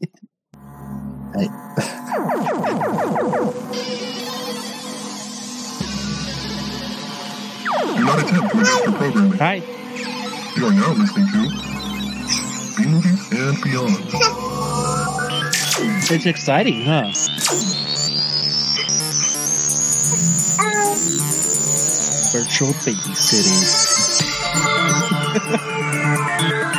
Do not attempt to adjust your programming. Hi. You are now listening to B Movies and Beyond. It's exciting, huh? Virtual babysitting.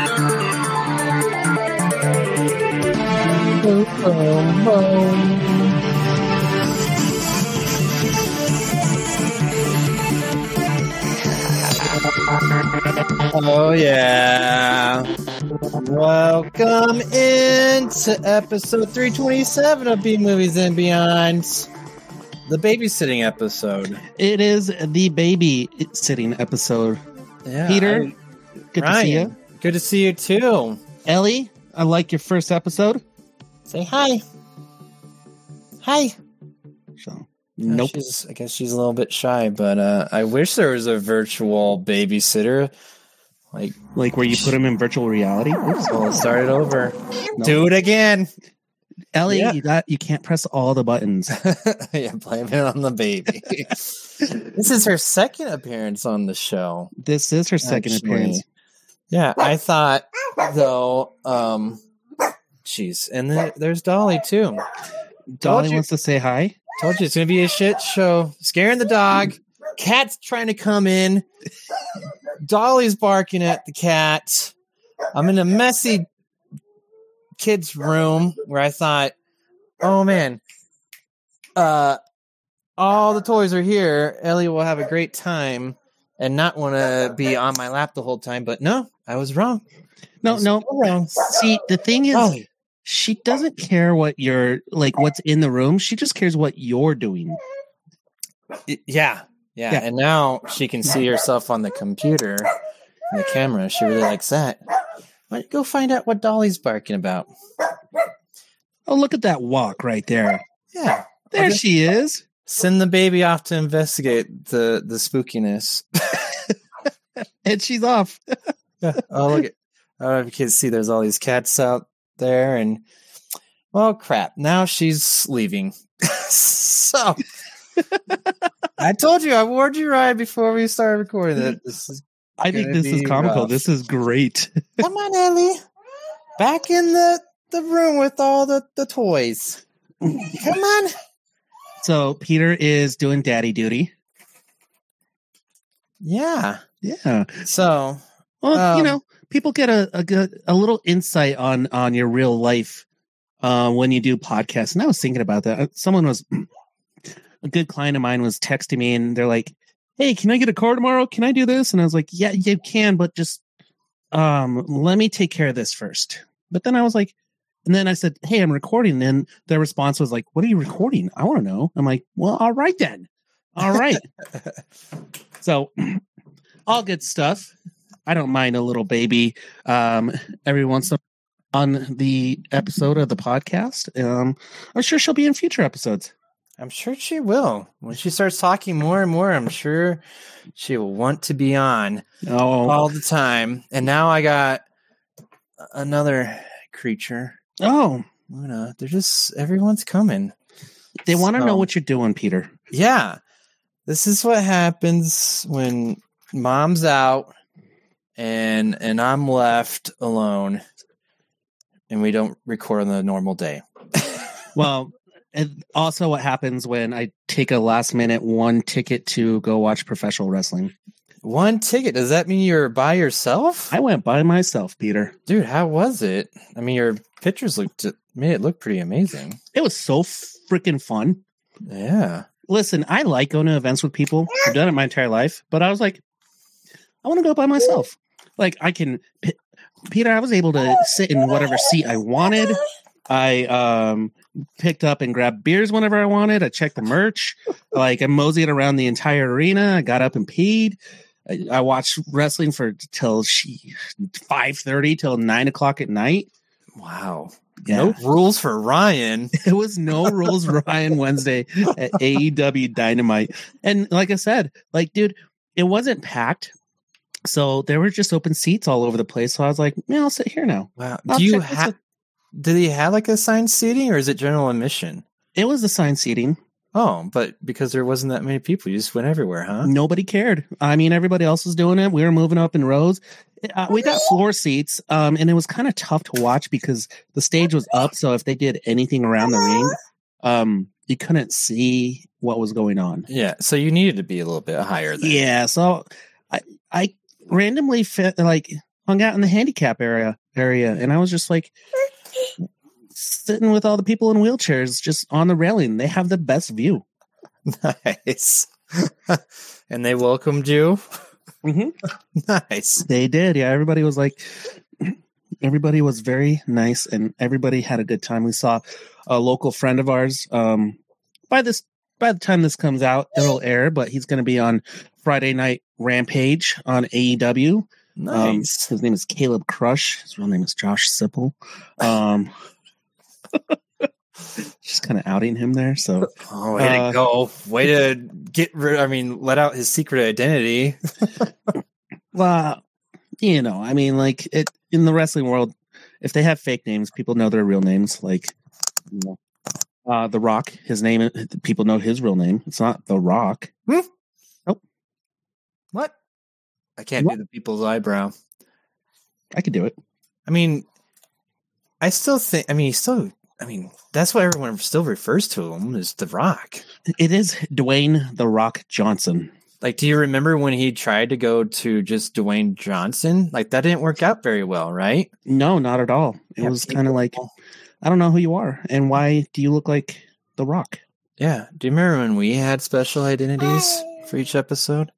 Oh yeah. Welcome into episode 327 of B Movies and Beyond. The babysitting episode. It is the baby sitting episode. Yeah, Peter, I- good to see you. Good to see you too. Ellie, I like your first episode. Say hi. Hi. So Yeah, nope. I guess she's a little bit shy, but uh, I wish there was a virtual babysitter. Like, Like where you put them in virtual reality. Oops. so start it over. No. Do it again. Ellie, Yeah. you got you can't press all the buttons. yeah, blame it on the baby. this is her second appearance on the show. This is her second Actually. appearance. Yeah, I thought though. Um, jeez, and then there's Dolly too. Dolly you- wants to say hi. Told you it's gonna be a shit show. Scaring the dog. Cat's trying to come in. Dolly's barking at the cat. I'm in a messy kid's room where I thought, oh man, uh, all the toys are here. Ellie will have a great time and not want to be on my lap the whole time. But no, I was wrong. No, was no. wrong. See, the thing is, Dolly. She doesn't care what you're like. What's in the room? She just cares what you're doing. Yeah, yeah, Yeah. And now she can see herself on the computer, the camera. She really likes that. Why don't you go find out what Dolly's barking about? Oh, look at that walk right there. Yeah, There Okay. she is. send the baby off to investigate the the spookiness. And she's off. oh look at! I don't know if you can see. There's all these cats out there, and well, crap. Now she's leaving. so. I told you, I warned you right before we started recording that this is I think this is comical. rough. This is great. Come on, Ellie. Back in the, the room with all the, the toys. Come on. So Peter is doing daddy duty. Yeah. Yeah. So, Well, you Um, know, people get a, a good a little insight on on your real life uh, when you do podcasts. And I was thinking about that. Uh, Someone was a good client of mine was texting me, and they're like, "Hey, can I get a car tomorrow? Can I do this?" And I was like, "Yeah, you can, but just um, let me take care of this first. But then I was like, and then I said, "Hey, I'm recording." And their response was like, "What are you recording? I want to know." I'm like, "Well, all right then, all right." so, all good stuff. I don't mind a little baby um, every once in a on the episode of the podcast. Um, I'm sure she'll be in future episodes. I'm sure she will. When she starts talking more and more, I'm sure she will want to be on Oh, all the time. And now I got another creature. oh, Luna, they're just, everyone's coming. they want to know what you're doing, Peter. Yeah. This is what happens when mom's out and and I'm left alone and we don't record on the normal day. Well, and also what happens when I take a last minute one ticket to go watch professional wrestling. One ticket. Does that mean you're by yourself? I went by myself, Peter. Dude, how was it? I mean, your pictures looked made it look pretty amazing. It was so freaking fun. Yeah. Listen, I like going to events with people. I've done it my entire life, but I was like, I want to go by myself. Like I can, P- Peter. I was able to sit in whatever seat I wanted. I um picked up and grabbed beers whenever I wanted. I checked the merch. Like I moseyed around the entire arena. I got up and peed. I, I watched wrestling for till she five thirty till nine o'clock at night. Wow. Yeah. No rules for Ryan. It was no rules Ryan Wednesday at AEW Dynamite. And like I said, like, dude, it wasn't packed. So there were just open seats all over the place. So I was like, man, I'll sit here now. Wow. I'll Do you have did he have like assigned seating or is it general admission? It was assigned seating. Oh, but because there wasn't that many people, you just went everywhere, huh? Nobody cared. I mean, everybody else was doing it. We were moving up in rows. Uh, we got floor seats, um, and it was kind of tough to watch because the stage was up. So if they did anything around the ring, um, you couldn't see what was going on. Yeah, so you needed to be a little bit higher. Then. Yeah, so I I randomly fit, like hung out in the handicap area area, and I was just like sitting with all the people in wheelchairs, just on the railing. They have the best view. nice. and they welcomed you. Mm-hmm. nice. They did, yeah. Everybody was like, everybody was very nice, and everybody had a good time. We saw a local friend of ours. Um, by this, by the time this comes out, it'll air, but he's going to be on Friday Night Rampage on AEW. Um, Nice. his name is Caleb Crush. His real name is Josh Sipple. Um, just kind of outing him there. So oh, way uh, to go! Way to get rid. I mean, let out his secret identity. Well, you know, I mean, like it in the wrestling world, if they have fake names, people know their real names. Like, you know, uh, The Rock, his name, people know his real name. It's not The Rock. Nope. What? I can't What? do the people's eyebrow. I could do it. I mean, I still think. I mean, he still. I mean, that's why everyone still refers to him as the Rock. It is Dwayne The Rock Johnson. Like, do you remember when he tried to go to just Dwayne Johnson? Like, that didn't work out very well, right? No, not at all. It Yeah, was kind of like, I don't know who you are and why do you look like The Rock? Yeah. Do you remember when we had special identities for each episode?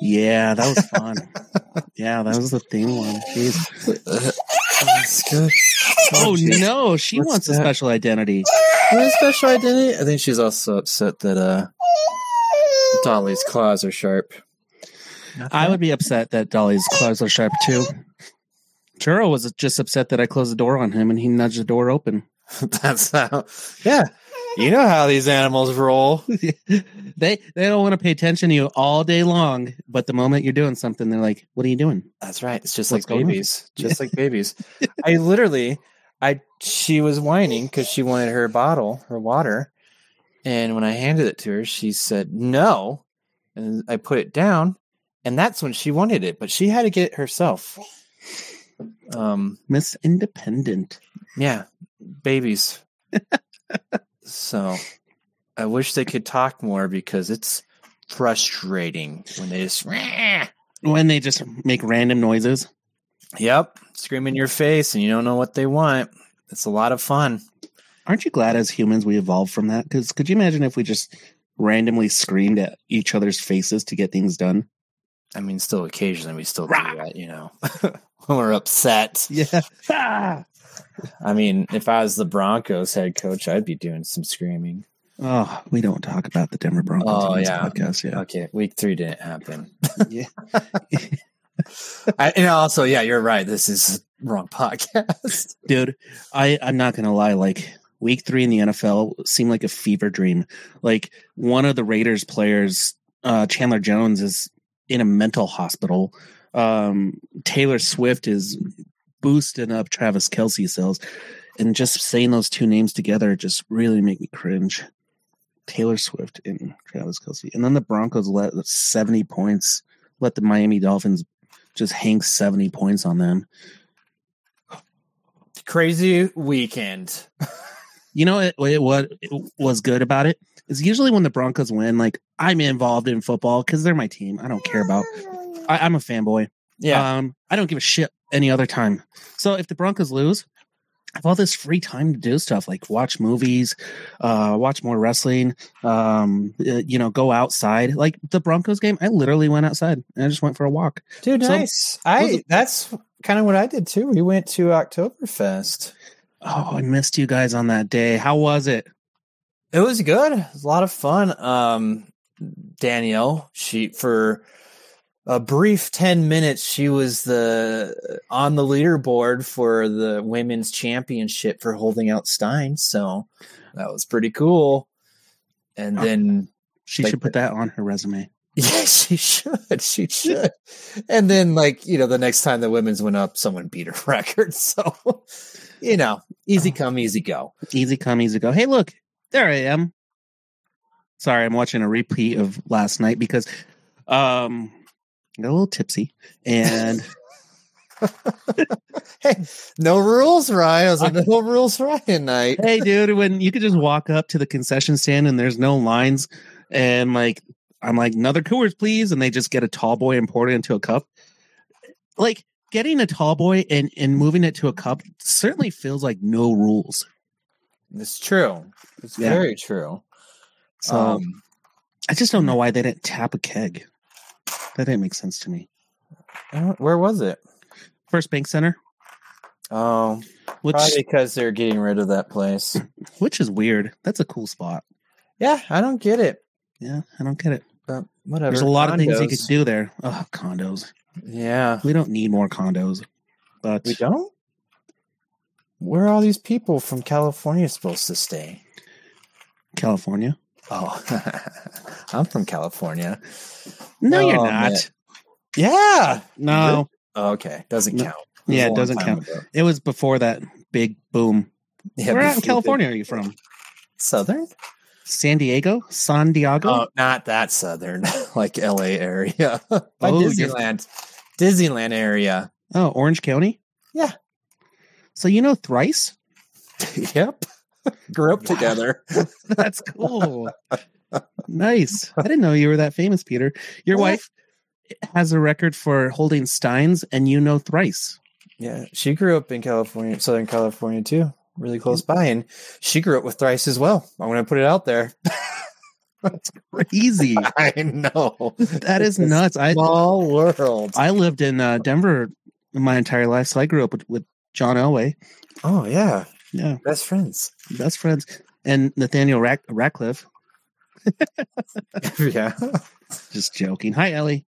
Yeah, that was fun. yeah, that was the theme one. Jeez. That's good. Oh geez. no, she What's wants a special identity. What special identity? I think she's also upset that uh Dolly's claws are sharp. I would be upset that Dolly's claws are sharp too. Churro was just upset that I closed the door on him and he nudged the door open. That's how. Yeah, you know how these animals roll. they they don't want to pay attention to you all day long, but the moment you're doing something, they're like, "What are you doing?" That's right. It's just What's like going on? babies. Just like babies. I literally, I she was whining because she wanted her bottle, her water, and when I handed it to her, she said no, and I put it down, and that's when she wanted it, but she had to get it herself. Um. Miss Independent. Yeah, babies. so, I wish they could talk more because it's frustrating when they just. When they just make random noises. Yep, scream in your face and you don't know what they want. It's a lot of fun. Aren't you glad as humans we evolved from that? Because could you imagine if we just randomly screamed at each other's faces to get things done? I mean, still occasionally we still do that, you know, when we're upset. Yeah. Ah! I mean, if I was the Broncos head coach, I'd be doing some screaming. Oh, we don't talk about the Denver Broncos Oh, on this yeah. podcast. Yeah. Okay, week three didn't happen. yeah. I, and also, yeah, you're right. This is wrong podcast. Dude, I, I'm not gonna lie, like week three in the NFL seemed like a fever dream. Like one of the Raiders players, uh, Chandler Jones, is in a mental hospital. Um, Taylor Swift is boosting up Travis Kelce sales. And just saying those two names together just really make me cringe. Taylor Swift and Travis Kelce. And then the Broncos let 70 points, let the Miami Dolphins just hang 70 points on them. Crazy weekend. You know it, it, what was good about it is usually when the Broncos win, like I'm involved in football because they're my team. I don't care about. I, I'm a fanboy. Yeah, Um, I don't give a shit any other time. So if the Broncos lose, I have all this free time to do stuff like watch movies, uh, watch more wrestling, um, uh, you know, go outside. Like the Broncos game, I literally went outside and I just went for a walk. dude, so- nice. I that's kind of what I did too. We went to Oktoberfest. Oh, I missed you guys on that day. How was it? It was good. It was a lot of fun. Um, Danielle, she for a brief ten minutes, she was the on the leaderboard for the women's championship for holding out Stein. So that was pretty cool. And then, She Like- should put that on her resume. yeah, she should. She should. and then, like you know, the next time the women's went up, someone beat her record. So, you know, Easy come, easy go. Easy come, easy go. Hey, look, there I am. Sorry, I'm watching a repeat of last night because um I got a little tipsy and Hey, no rules, Ryan. It was a no rules Ryan night. hey dude, when you could just walk up to the concession stand and there's no lines and like I'm like, another Coors, please, and they just get a tall boy and pour it into a cup. Like getting a tall boy and, and moving it to a cup certainly feels like no rules. It's true. It's Yeah. very true. So Um, I just don't know why they didn't tap a keg. That didn't make sense to me. Where was it? First Bank Center, Oh, which probably because they're getting rid of that place. which is weird. That's a cool spot. Yeah, I don't get it. Yeah, I don't get it. But whatever. There's a lot of things you Condos. could do there. Oh, condos. Yeah, We don't need more condos. But we don't. Where are all these people from California supposed to stay? California. Oh, I'm from California. No, Oh, you're not. man. Yeah. No. Oh, okay, doesn't No. count. Yeah, it doesn't count. ago. It was before that big boom. Yeah, Where out in California are you from? Southern? San Diego? San Diego? Oh, not that southern, like L.A. area, by Oh, you're- Disneyland, Disneyland area. oh, Orange County? Yeah. So you know Thrice? yep, grew up together. That's cool. nice. I didn't know you were that famous, Peter. Your wife has a record for holding steins, and you know Thrice. Yeah, she grew up in California, Southern California too, really close by, and she grew up with Thrice as well. I'm going to put it out there. That's crazy. I know that is It's nuts. I Small world. I lived in uh, Denver my entire life, so I grew up with, with John Elway. oh yeah, Yeah, best friends. best friends, and Nathaniel Rack- Ratcliffe. yeah, Just joking. Hi, Ellie.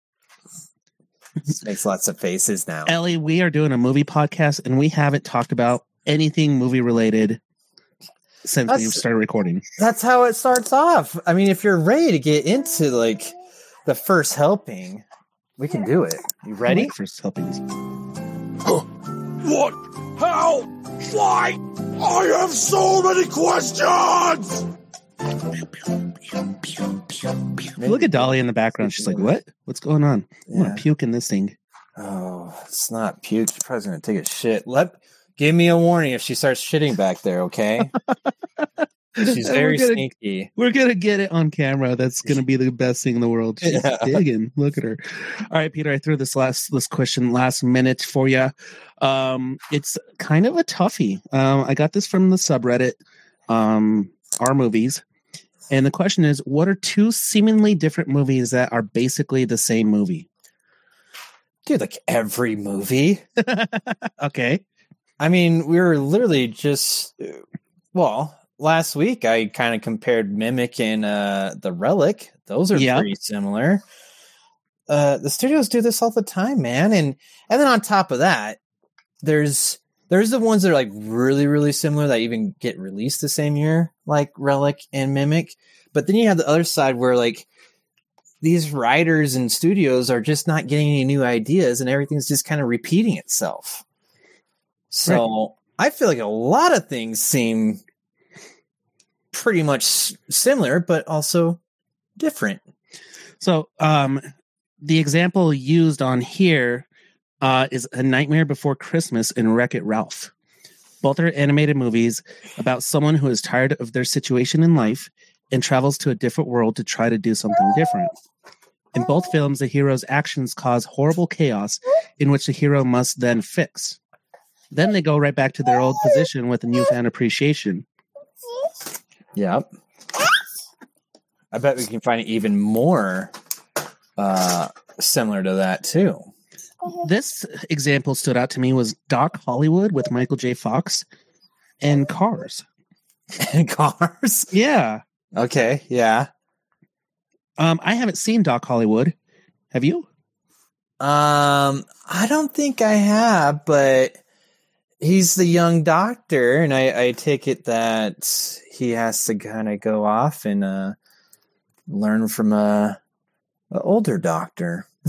makes lots of faces now. Ellie, we are doing a movie podcast, and we haven't talked about anything movie related since we That's- started recording. That's how it starts off. I mean, if you're ready to get into like the first helping, we can do it. You ready? like First helpings. What? How? Why? I have so many questions! Look at Dolly in the background. She's like, "What? What's going on? I'm Yeah. gonna puke in this thing." Oh, it's not puke. She's probably gonna take a shit. Let give me a warning if she starts shitting back there. Okay. She's We're very gonna- sneaky. We're gonna get it on camera. That's gonna be the best thing in the world. She's Yeah. digging. Look at her. All right, Peter. I threw this last this question last minute for you. Um, it's kind of a toughie. Um, I got this from the subreddit. Um, our movies, and the question is: What are two seemingly different movies that are basically the same movie? Dude, like every movie. okay. I mean, we were literally just well, last week I kind of compared Mimic and uh the Relic. Those are Yeah. pretty similar. Uh the studios do this all the time, man. And and then on top of that, there's there's the ones that are like really, really similar that even get released the same year, like Relic and Mimic. But then you have the other side where like these writers and studios are just not getting any new ideas and everything's just kind of repeating itself. So I feel like a lot of things seem pretty much s- similar, but also different. So, um, the example used on here uh, is A Nightmare Before Christmas and Wreck It Ralph. Both are animated movies about someone who is tired of their situation in life and travels to a different world to try to do something different. In both films, the hero's actions cause horrible chaos in which the hero must then fix. Then they go right back to their old position with a newfound appreciation. Yep. I bet we can find even more uh, similar to that too. This example stood out to me was Doc Hollywood with Michael J. Fox and Cars. And cars. Yeah. Okay. Yeah. Um, I haven't seen Doc Hollywood. Have you? Um, I don't think I have, but he's the young doctor, and I, I take it that he has to kind of go off and uh, learn from a, a older doctor.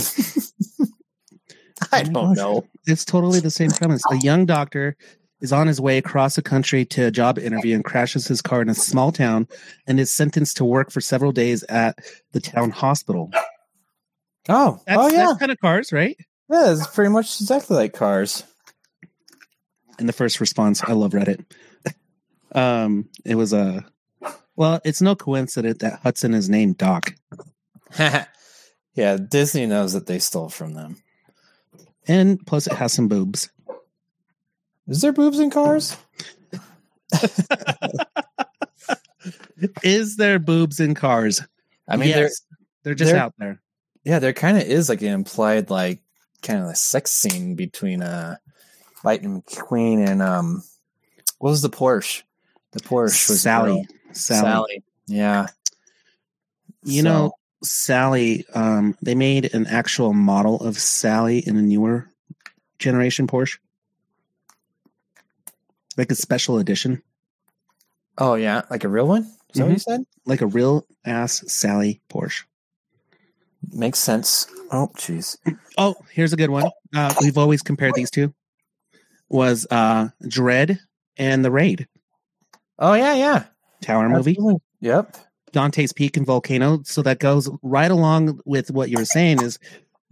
I Oh don't know. It's totally the same premise. A young doctor is on his way across the country to a job interview and crashes his car in a small town and is sentenced to work for several days at the town hospital. Oh, That's, oh yeah, that's kind of cars, right? yeah. It's pretty much exactly like Cars. And the first response, I love Reddit. Um, it was a well, it's no coincidence that Hudson is named Doc. yeah, Disney knows that they stole from them. And plus it has some boobs. Is there boobs in Cars? Is there boobs in cars? I mean, yes, they're just they're- out there. yeah, there kind of is like an implied like kind of a sex scene between uh Lightning McQueen and um what was the Porsche? The Porsche was Sally. Sally. Sally. Yeah. You So- know, Sally, um, they made an actual model of Sally in a newer generation Porsche. Like a special edition. Oh yeah, like a real one? Is that what you said? Like a real ass Sally Porsche. Makes sense. Oh, jeez. Oh, here's a good one. Uh, we've always compared these two. Was uh Dredd and the Raid Oh yeah, yeah. Tower movie. Absolutely. Yep. Dante's Peak and Volcano. So that goes right along with what you were saying is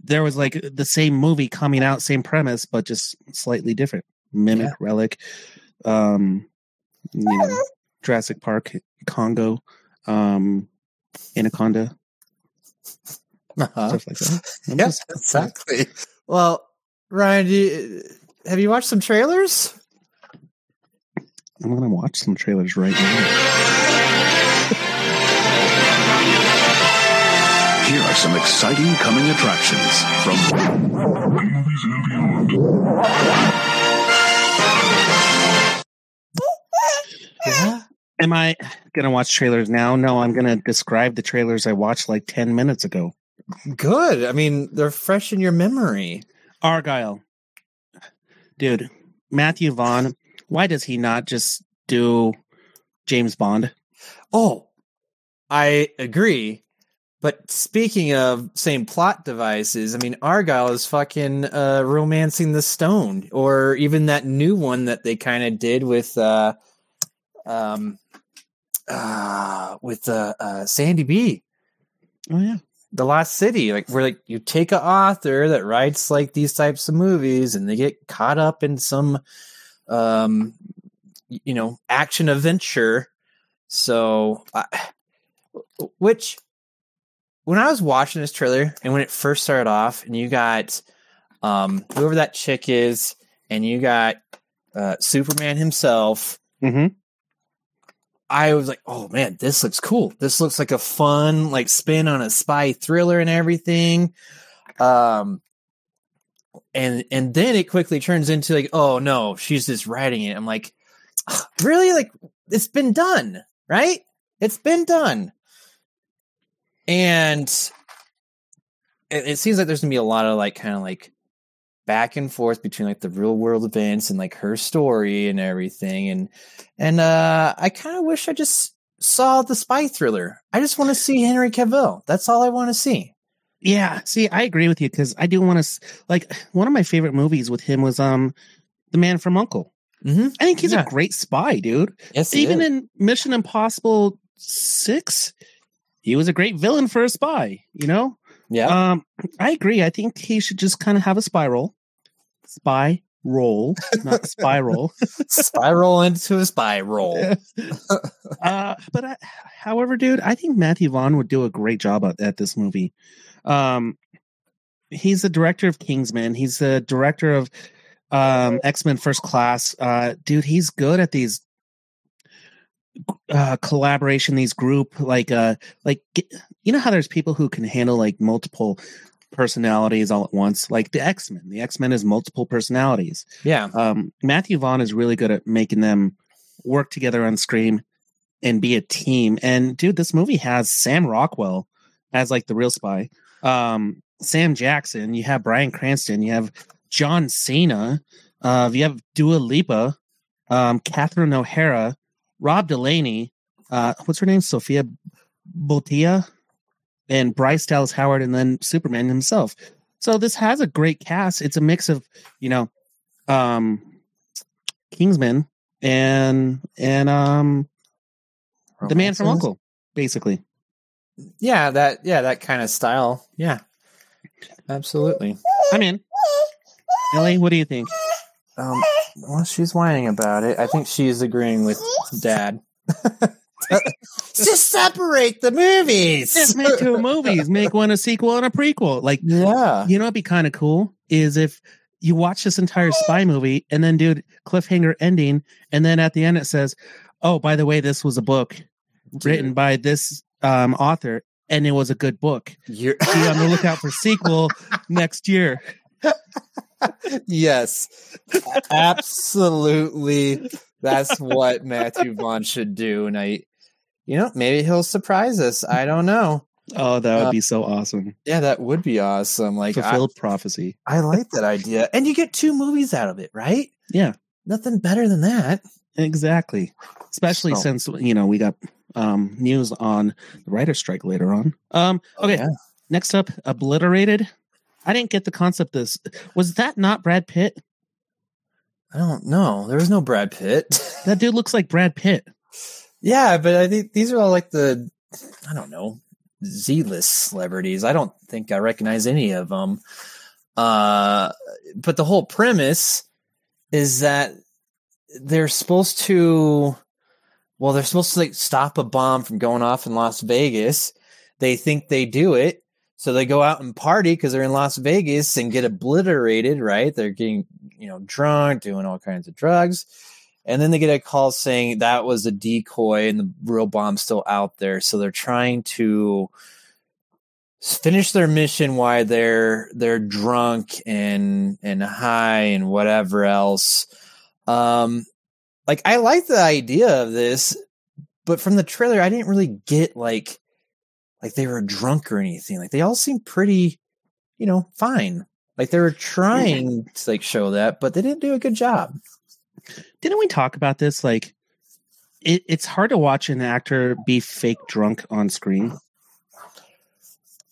there was like the same movie coming out, same premise, but just slightly different. Mimic, Yeah. Relic, um, you know, Jurassic Park, Congo, um, Anaconda, Uh-huh. stuff like that. I'm Yep, just- exactly. Well, Ryan, do you, have you watched some trailers? I'm gonna watch some trailers right now. Here are some exciting coming attractions from Movies and beyond. Yeah. Am I gonna watch trailers now? No, I'm gonna describe the trailers I watched like ten minutes ago. Good. I mean, they're fresh in your memory. Argylle. Dude, Matthew Vaughn, why does he not just do James Bond? Oh, I agree. But speaking of same plot devices, I mean, Argylle is fucking uh, romancing the stone, or even that new one that they kind of did with, uh, um, uh, with uh, uh, Sandy B. Oh yeah. The lost city like where like you take an author that writes like these types of movies and they get caught up in some um you know action adventure so I, which when i was watching this trailer and when it first started off and you got um whoever that chick is and you got uh superman himself Mm-hmm. I was like, oh man, this looks cool. This looks like a fun like spin on a spy thriller and everything. Um and and then it quickly turns into like, oh no, she's just writing it. I'm like, really? Like it's been done, right? It's been done. And it, it seems like there's gonna be a lot of like kind of like back and forth between like the real world events and like her story and everything and and uh i kind of wish i just saw the spy thriller i just want to see henry cavill that's all i want to see Yeah. See, I agree with you because I do want to like one of my favorite movies with him was um The Man from Uncle. mm-hmm. I think he's Yeah. a great spy, dude. yes Even in Mission Impossible Six, he was a great villain for a spy. You know. Yeah Um, I agree. I think he should just kind of have a spiral, spy roll, not spiral. spiral into a spy roll uh, but I, however, dude, I think Matthew Vaughn would do a great job at, at this movie. Um, he's the director of Kingsman. He's the director of um, X Men First Class. Uh, dude, he's good at these uh, collaboration. These group like uh, like you know how there's people who can handle like multiple personalities all at once, like the X Men. The X Men is multiple personalities yeah um, Matthew Vaughn is really good at making them work together on screen and be a team. And dude, this movie has Sam Rockwell as like the real spy. Um, Sam Jackson, you have Bryan Cranston, you have John Cena, uh, you have Dua Lipa, um, Catherine O'Hara, Rob Delaney, uh, what's her name? Sophia Botia, and Bryce Dallas Howard, and then Superman himself. So this has a great cast. It's a mix of, you know, um, Kingsman and and um the man from Uncle, basically. Yeah, that yeah, that kind of style. Yeah. Absolutely. I'm in. Ellie, what do you think? Um well she's whining about it. I think she's agreeing with dad. Just separate the movies. Just make two movies. Make one a sequel and a prequel. Like Yeah. you know what'd be kind of cool is if you watch this entire spy movie and then do cliffhanger ending, and then at the end it says, "Oh, by the way, this was a book written by this um, author, and it was a good book. You're Be on the lookout for sequel next year." yes. Absolutely. That's what Matthew Vaughn should do. And I you know, maybe he'll surprise us. I don't know. Oh, that would Uh, be so awesome. Yeah, that would be awesome. Like I, Fulfilled prophecy. I like that idea. And you get two movies out of it, right? Yeah, Nothing better than that. exactly. Especially So- since you know we got um, news on the writer's strike later on. Um, okay, Yeah. next up, obliterated. I didn't get the concept. Of this was that not Brad Pitt? I don't know. There was no Brad Pitt. That dude looks like Brad Pitt. yeah, but I think these are all like the I don't know, Z-list celebrities. I don't think I recognize any of them. Uh but the whole premise is that they're supposed to well, they're supposed to like stop a bomb from going off in Las Vegas. They think they do it. So they go out and party because they're in Las Vegas and get obliterated, right? They're getting, you know, drunk, doing all kinds of drugs. And then they get a call saying that was a decoy and the real bomb's still out there. So they're trying to finish their mission while they're they're drunk and and high and whatever else. Um like I like the idea of this, but from the trailer I didn't really get like like they were drunk or anything. Like they all seemed pretty, you know, fine. Like they were trying to like show that, but they didn't do a good job. Didn't we talk about this? Like, it, it's hard to watch an actor be fake drunk on screen.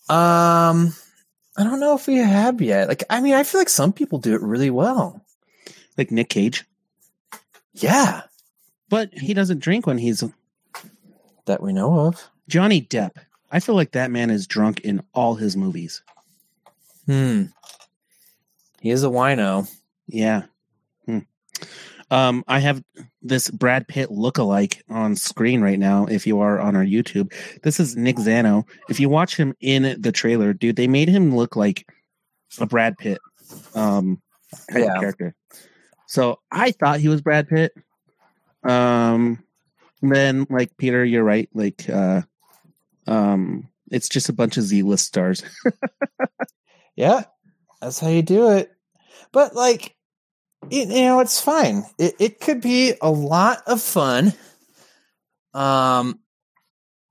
Um, I don't know if we have yet. Like, I mean, I feel like some people do it really well. like Nick Cage, Yeah, but he doesn't drink when he's that we know of. Johnny Depp. I feel like that man is drunk in all his movies. Hmm. He is a wino. Yeah. Hmm. Um, I have this Brad Pitt lookalike on screen right now. If you are on our YouTube, this is Nick Zano. If you watch him in the trailer, dude, they made him look like a Brad Pitt um Yeah. character. So I thought he was Brad Pitt. Um, then like Peter, you're right. Like, uh, um, it's just a bunch of Z list stars. Yeah, that's how you do it. But like, it, you know, it's fine. It it could be a lot of fun. Um,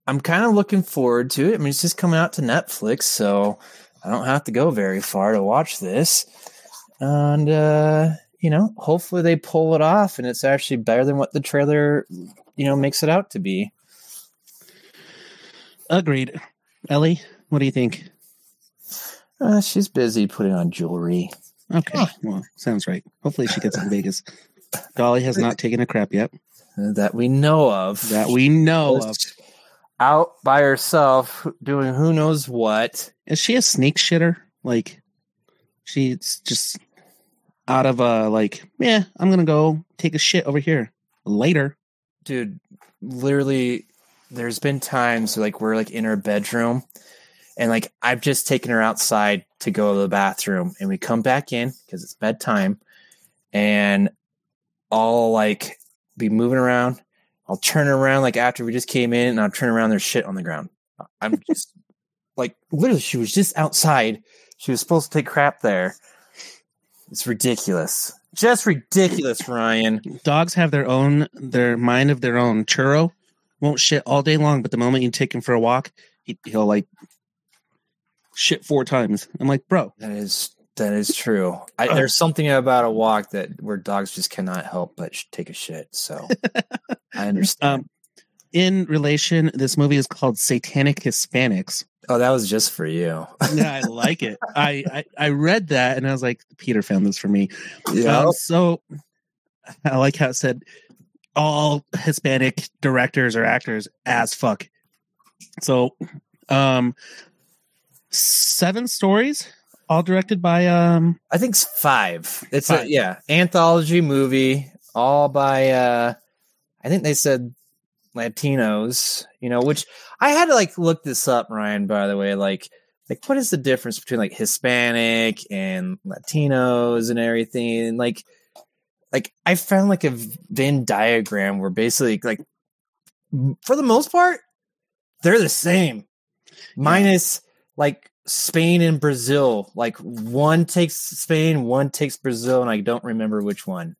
I'm kind of looking forward to it. I mean, it's just coming out to Netflix, so I don't have to go very far to watch this. And uh, you know, hopefully they pull it off, and it's actually better than what the trailer, you know, makes it out to be. Agreed. Ellie, what do you think? Uh, she's busy putting on jewelry. Okay, well, sounds right. Hopefully, she gets in Vegas. Dolly has not taken a crap yet That we know of. that we know of. Out by herself doing who knows what. Is she a sneak shitter? Like, she's just out of a like, yeah, I'm gonna go take a shit over here later. Dude, literally there's been times like we're like in her bedroom and like I've just taken her outside to go to the bathroom and we come back in because it's bedtime and I'll like be moving around. I'll turn around like after we just came in and I'll turn around there's shit on the ground. I'm just like literally she was just outside. She was supposed to take crap there. It's ridiculous. Just ridiculous, Ryan. Dogs have their own, their mind of their own. Churro won't shit all day long, but the moment you take him for a walk, he, he'll like shit four times. I'm like, bro, That is that is true. I, there's something about a walk that where dogs just cannot help but sh- take a shit. So I understand. Um, in relation, this movie is called Satanic Hispanics. oh, that was just for you. yeah, I like it. I, I I read that and I was like, Peter found this for me. Um, so I like how it said all Hispanic directors or actors as fuck. So, um, seven stories, all directed by um. I think it's five. It's Five. a yeah anthology movie, all by uh, I think they said Latinos. You know, which I had to like look this up, Ryan. By the way, like like what is the difference between like Hispanic and Latinos and everything? Like like I found like a Venn diagram where basically like for the most part they're the same, minus like Spain and Brazil. Like one takes Spain, one takes Brazil, and I don't remember which one.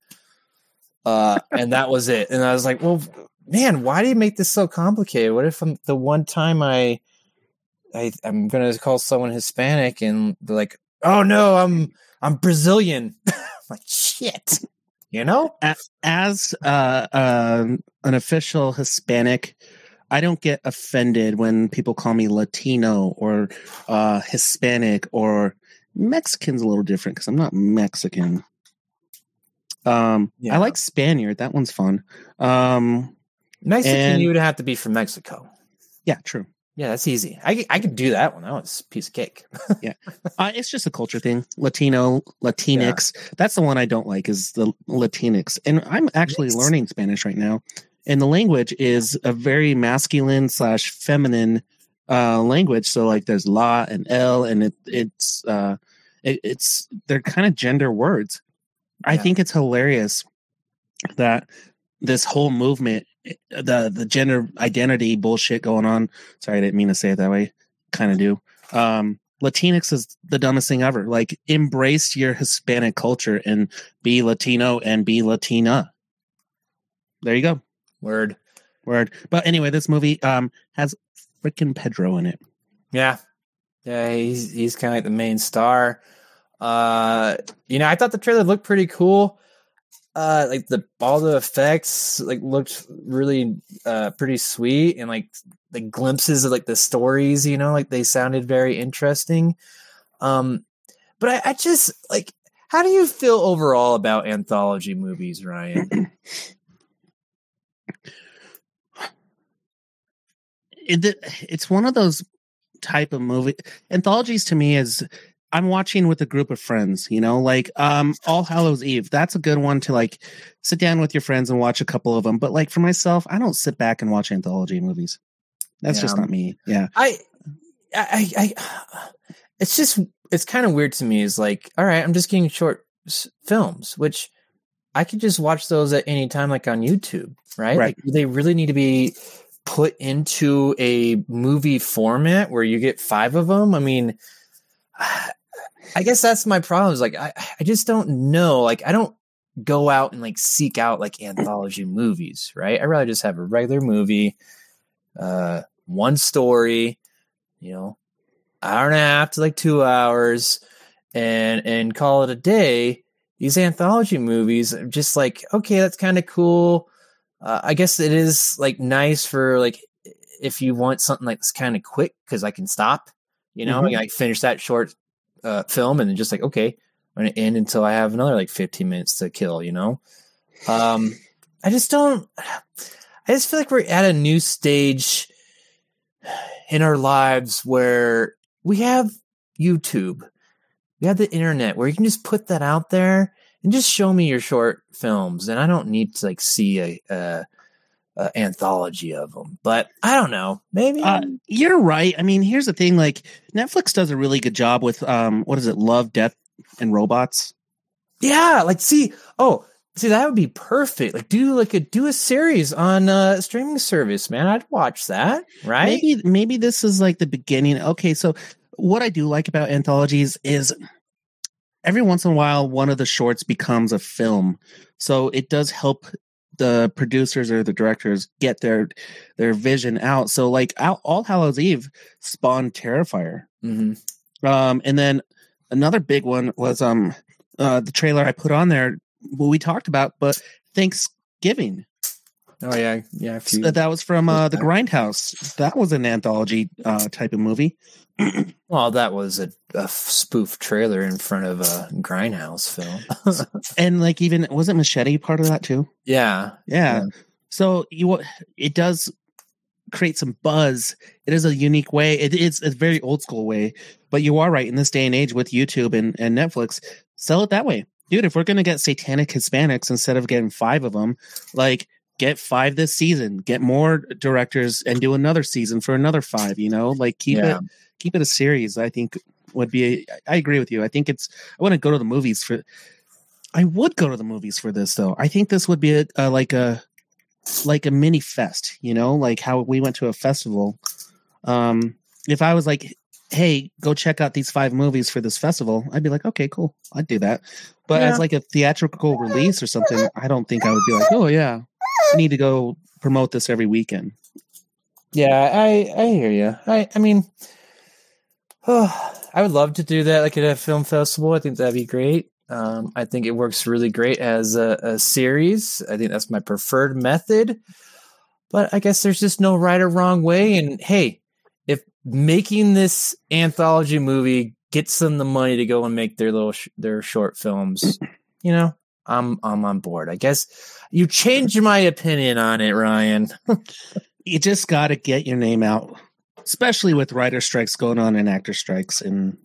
Uh, and that was it. And I was like, well, man, why do you make this so complicated? What if I'm, the one time I, I I'm gonna call someone Hispanic and they're like, oh no, I'm I'm Brazilian. I'm like shit, you know? as uh, um, an official Hispanic, I don't get offended when people call me Latino or uh, Hispanic or Mexican's a little different because I'm not Mexican. Um, Yeah. I like Spaniard. That one's fun. Um, Mexican, And- you would have to be from Mexico. yeah, true. Yeah, that's easy. I I could do that one. That was a piece of cake. Uh, it's just a culture thing. Latino, Latinx. That's the one I don't like is the Latinx. And I'm actually Yes. learning Spanish right now. And the language is a very masculine slash feminine uh, language. So like there's la and l, and it, it's uh, it, it's they're kind of gender words. I think it's hilarious that this whole movement, the the gender identity bullshit going on. Sorry, I didn't mean to say it that way. Kind of do. Um, Latinx is the dumbest thing ever. Like, embrace your Hispanic culture and be Latino and be Latina. There you go. Word. Word. But anyway, this movie um has freaking Pedro in it. Yeah. Yeah, he's he's kind of like the main star. Uh you know, I thought the trailer looked pretty cool. Uh like the all the effects like looked really uh pretty sweet and like the glimpses of like the stories, you know, like they sounded very interesting. Um but I, I just like how do you feel overall about anthology movies, Ryan? It, it's one of those type of movie anthologies to me is I'm watching with a group of friends, you know, like um All Hallows Eve. That's a good one to like sit down with your friends and watch a couple of them. But like for myself, I don't sit back and watch anthology movies. That's just not me. Yeah. I, I, I, it's just it's kind of weird to me. Is like, all right, I'm just getting short s- films, which I could just watch those at any time, like on YouTube, right? Right. Like, they really need to be put into a movie format where you get five of them? I mean, I guess that's my problem. Is like, I, I just don't know. Like, I don't go out and like seek out like anthology movies, right? I'd rather just have a regular movie, uh, one story, you know, hour and a half to like two hours, and and call it a day. These anthology movies are just like, okay, that's kind of cool. Uh, I guess it is like nice for like if you want something like this kind of quick because I can stop, you know, Mhm. I can like finish that short uh, film and just like okay, I'm gonna end until I have another like 15 minutes to kill, you know. Um, I just don't. I just feel like we're at a new stage in our lives where we have YouTube, we have the internet where you can just put that out there and just show me your short films, and I don't need to like see a, a, a anthology of them. But I don't know, maybe. Uh, you're right. I mean, here's the thing: like Netflix does a really good job with um, what is it? Love, Death, and Robots. Yeah, like see, oh, see that would be perfect. Like do like a do a series on uh streaming service, man. I'd watch that, right? Maybe maybe this is like the beginning. Okay, so what I do like about anthologies is every once in a while one of the shorts becomes a film. So it does help the producers or the directors get their their vision out. So like All, All Hallows Eve spawned Terrifier. Mhm. Um, and then another big one was um uh the trailer I put on there. What we talked about, but Thanksgiving. Oh yeah, yeah. If you, Uh, That was from uh, the Grindhouse. That was an anthology uh, type of movie. well, that was a, a spoof trailer in front of a grindhouse film. And like even wasn't Machete part of that too? yeah, Yeah. Yeah. So you it does create some buzz. It is a unique way. It is a very old school way. But you are right in this day and age with YouTube and, and Netflix, sell it that way. Dude, if we're gonna get satanic Hispanics instead of getting five of them, like get five this season, get more directors and do another season for another five, you know? Like keep Yeah. it keep it a series, I think would be I agree with you. I think it's I want to go to the movies for I would go to the movies for this though. I think this would be a, a like a like a mini fest, you know, like how we went to a festival. Um, if I was like, "Hey, go check out these five movies for this festival," I'd be like, "Okay, cool, I'd do that." But Yeah. as like a theatrical release or something, I don't think I would be like, "Oh yeah, I need to go promote this every weekend." yeah. I I hear you. I I mean, I would love to do that, like at a film festival. I think that'd be great. Um, I think it works really great as a, a series. I think that's my preferred method. But I guess there's just no right or wrong way. And hey, if making this anthology movie gets them the money to go and make their little sh- their short films, you know, I'm I'm on board. I guess you changed my opinion on it, Ryan. You just got to get your name out, especially with writer strikes going on and actor strikes, and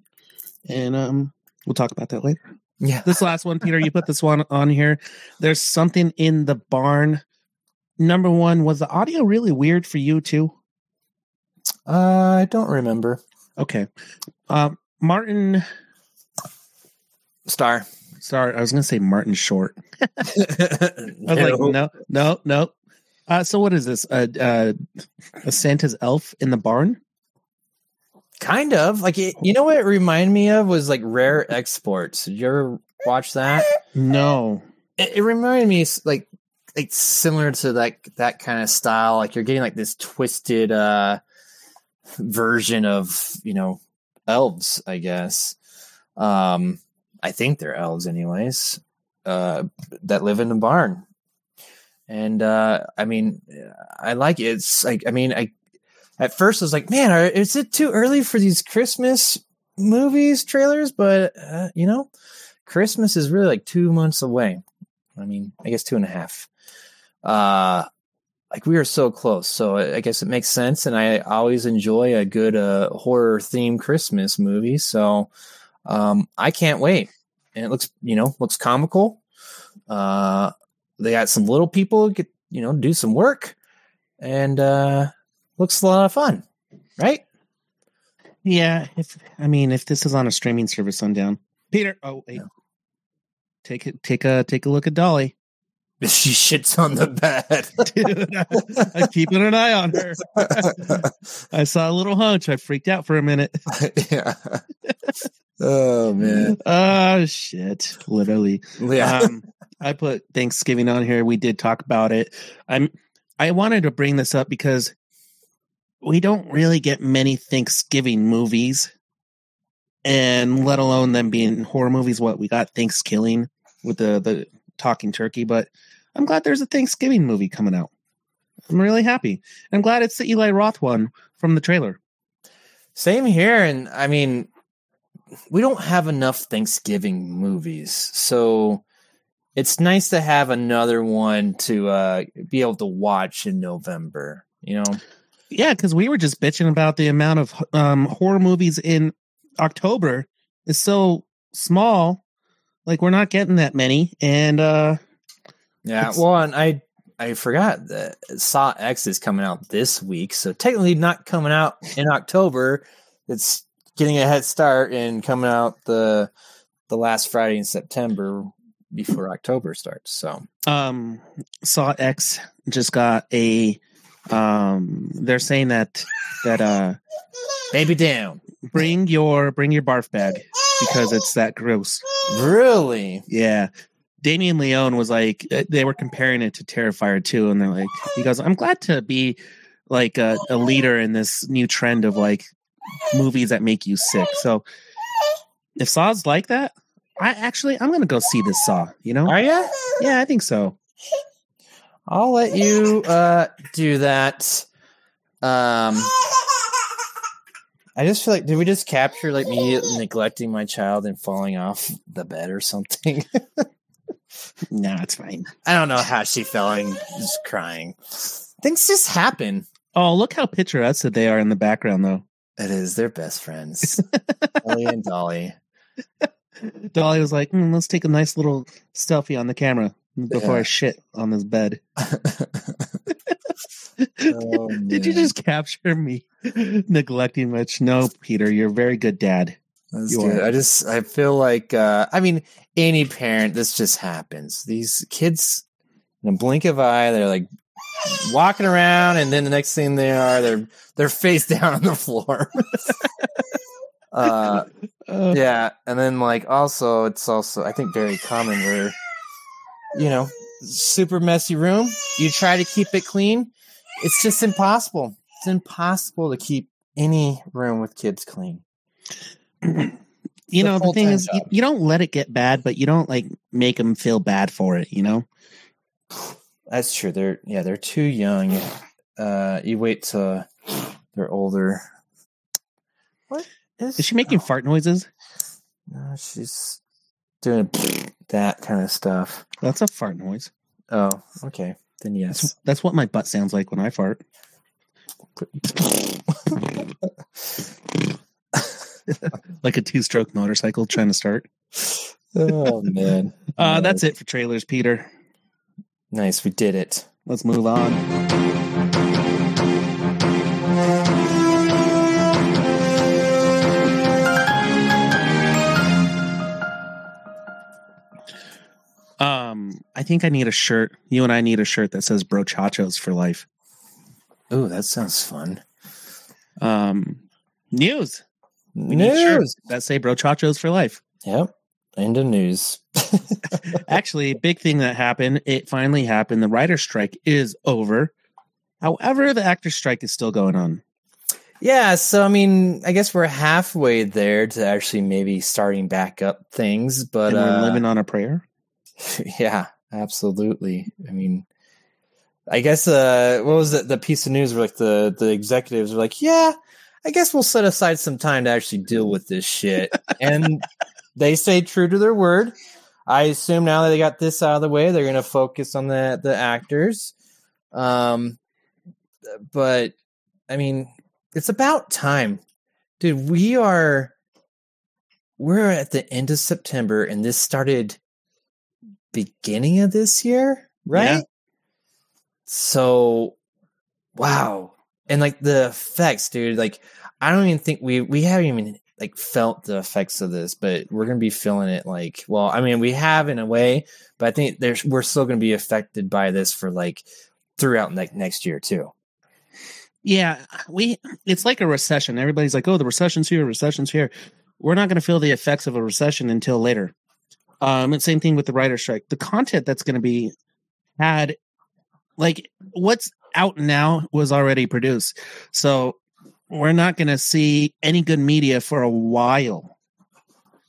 and um, we'll talk about that later. Yeah. this last one, Peter, you put this one on here. There's something in the barn. Number one, was the audio really weird for you too? Uh, I don't remember. Okay. Um, Martin, Starr. Sorry, I was going to say Martin Short. I was like, No. no, no, no. Uh, so what is this? Uh, uh, a Santa's elf in the barn? Kind of like it, you know what it reminded me of was like Rare Exports. Did you ever watch that? No. It, it reminded me like like similar to like that kind of style. Like you're getting like this twisted uh version of you know elves, I guess. Um, I think they're elves, anyways. Uh, that live in the barn, and uh, I mean, I like it. It's like I mean, I at first I was like, man, are, is it too early for these Christmas movies trailers? But uh, you know, Christmas is really like two months away. I mean, I guess two and a half. Uh, like we are so close, so I guess it makes sense. And I always enjoy a good uh, horror theme Christmas movie, so um, I can't wait. And it looks, you know, looks comical. Uh, they got some little people get, you know, do some work, and uh, looks a lot of fun, right? Yeah, if I mean, if this is on a streaming service, sundown. Peter, oh wait, Yeah. take it, take a take a look at Dolly. She shits on the bed. Dude, I, I'm keeping an eye on her. I saw a little hunch. I freaked out for a minute. yeah. Oh man. Oh shit! Literally. Yeah. Um, I put Thanksgiving on here. We did talk about it. I'm. I wanted to bring this up because we don't really get many Thanksgiving movies, and let alone them being horror movies. What we got Thanksgiving with the the talking turkey, but I'm glad there's a Thanksgiving movie coming out. I'm really happy. I'm glad it's the Eli Roth one from the trailer. Same here. And I mean, we don't have enough Thanksgiving movies. So it's nice to have another one to uh, be able to watch in November, you know? Yeah, because we were just bitching about the amount of um, horror movies in October is so small. Like we're not getting that many, and uh Yeah. Well, and I. I forgot that Saw X is coming out this week, so technically not coming out in October. It's getting a head start and coming out the the last Friday in September before October starts. So um Saw X just got a um they're saying that that uh baby down. bring your bring your barf bag because it's that gross. Really? Yeah. Damien Leone was like uh, they were comparing it to Terrifier 2 and they're like he goes I'm glad to be like a, a leader in this new trend of like movies that make you sick. So if Saw's like that, I actually I'm going to go see this Saw, you know? Are you? Yeah, I think so. I'll let you uh, do that. Um, I just feel like did we just capture like me neglecting my child and falling off the bed or something? No, it's fine. I don't know how she fell and just crying. Things just happen. Oh, look how picturesque they are in the background, though. It is. They're best friends. Ellie and Dolly. Dolly was like, "Hmm, "Let's take a nice little selfie on the camera before Yeah. I shit on this bed." Oh, Did you just capture me neglecting much? No, Peter, you're a very good dad. I just I feel like uh I mean any parent this just happens. These kids in a blink of eye they're like walking around and then the next thing they are they're they're face down on the floor. uh Uh, yeah, and then like also it's also I think very common where you know, super messy room, you try to keep it clean, it's just impossible. It's impossible to keep any room with kids clean. you know, the thing is, you, job. you don't let it get bad, but you don't like make them feel bad for it. You know? That's true. They're yeah, they're too young. Uh, you wait till they're older. What is, Is she making fart noises? No, she's doing that kind of stuff. That's a fart noise. Oh, okay. Then yes. that's what my butt sounds like when I fart. Like a two-stroke motorcycle trying to start. oh man. Uh, that's it for trailers, Peter. Nice. We did it. Let's move on. I think I need a shirt. You and I need a shirt that says "Brochachos for life." Oh, that sounds fun. Um, news. We need News. shirts that say "Brochachos for life." Yep. End of news. Actually, big thing that happened. It finally happened. The writer's strike is over. However, the actor strike is still going on. Yeah, so I mean, I guess we're halfway there to actually maybe starting back up things, but and we're uh, living on a prayer. yeah, absolutely. I mean, I guess uh, what was the, the piece of news where like the the executives were like, yeah, I guess we'll set aside some time to actually deal with this shit, and they stayed true to their word. I assume now that they got this out of the way, they're going to focus on the the actors. Um, but I mean, it's about time, dude. We are we're at the end of September, and this started beginning of this year, right? Yeah. So, wow, and like the effects, dude. Like, I don't even think we we haven't even like felt the effects of this, but we're gonna be feeling it. Like, well, I mean, we have in a way, but I think there's we're still gonna be affected by this for like throughout like next year too. Yeah, we it's like a recession. Everybody's like, "Oh, the recession's here, recession's here." We're not going to feel the effects of a recession until later. Um, and same thing with the writer strike. The content that's going to be had, like what's out now, was already produced. So we're not going to see any good media for a while,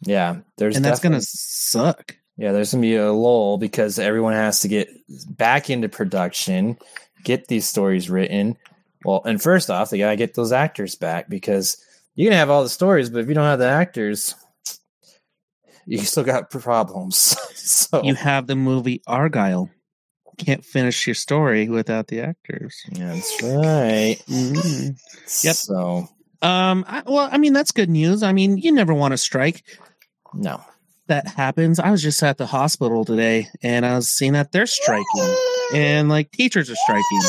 Yeah, there's and that's going to suck. Yeah, there's gonna be a lull because everyone has to get back into production, get these stories written. Well, and first off, they gotta get those actors back because you can have all the stories, but if you don't have the actors, you still got problems. so You have the movie Argylle. Can't finish your story without the actors. yeah, that's right. Mhm. Yep. So Um. I, well, I mean, that's good news. I mean, you never want to strike. no. that happens. I was just at the hospital today and I was seeing that they're striking and like teachers are striking.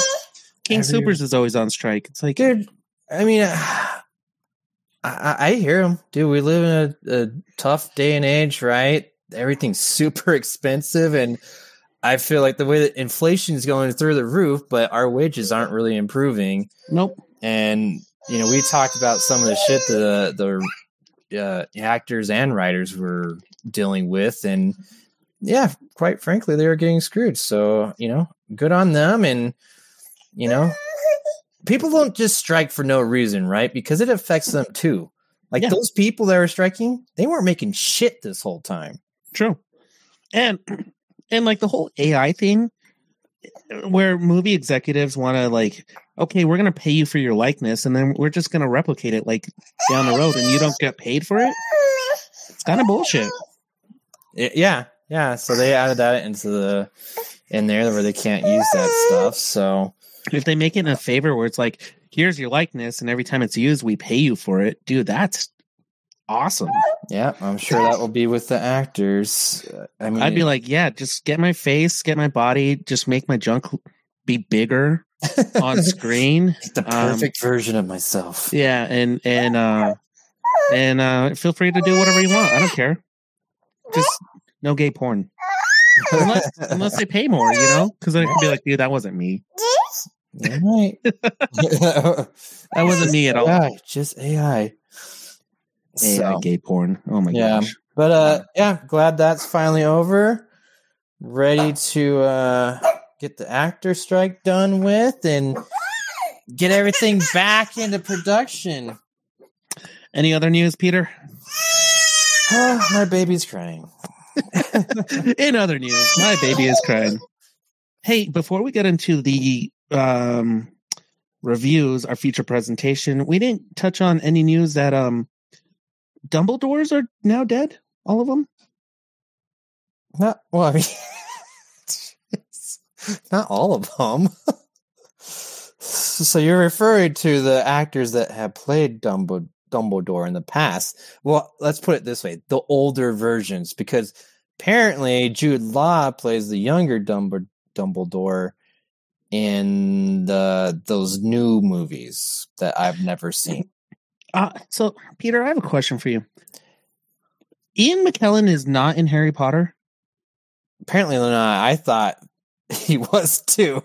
King Soopers is always on strike. It's like, dude. I mean, I, I, I hear him, dude. We live in a, a tough day and age, right? Everything's super expensive, and I feel like the way that inflation is going through the roof, but our wages aren't really improving. nope. And you know, we talked about some of the shit the the uh, actors and writers were dealing with, and yeah, quite frankly, they were getting screwed. So you know, good on them, and you know, people don't just strike for no reason, right? Because it affects them too. Like Yeah. those people that were striking, they weren't making shit this whole time. True. And, and like the whole AI thing, uh, where movie executives want to like, okay, we're gonna pay you for your likeness, and then we're just gonna replicate it like down the road, and you don't get paid for it. It's kind of bullshit. It- yeah, yeah. So they added that into the in there where they can't use that stuff. So If they make it in a favor where it's like, here's your likeness, and every time it's used, we pay you for it, dude. That's awesome. yeah, I'm sure that will be with the actors. I mean, I'd be like, yeah, just get my face, get my body, just make my junk be bigger on screen. the um, perfect version of myself. Yeah, and and uh and uh feel free to do whatever you want. I don't care. Just no gay porn. Unless unless they pay more, you know? Because it could be like, dude, that wasn't me. Yeah, right. That wasn't me at all. AI, just AI. AI So, gay porn. Oh my Yeah. gosh. but uh, yeah, glad that's finally over. Ready to uh, get the actor strike done with and get everything back into production. Any other news, Peter? Oh, my baby's crying. In other news, my baby is crying. Hey, before we get into the um reviews, our feature presentation, we didn't touch on any news that um Dumbledores are now dead. All of them. Not well. I mean, not all of them. so you're referring to the actors that have played Dumbo- Dumbledore in the past. Well, let's put it this way: the older versions, because apparently Jude Law plays the younger Dumb- Dumbledore in the those new movies that I've never seen. Uh, so, Peter, I have a question for you. Ian McKellen is not in Harry Potter. Apparently not. I thought he was too.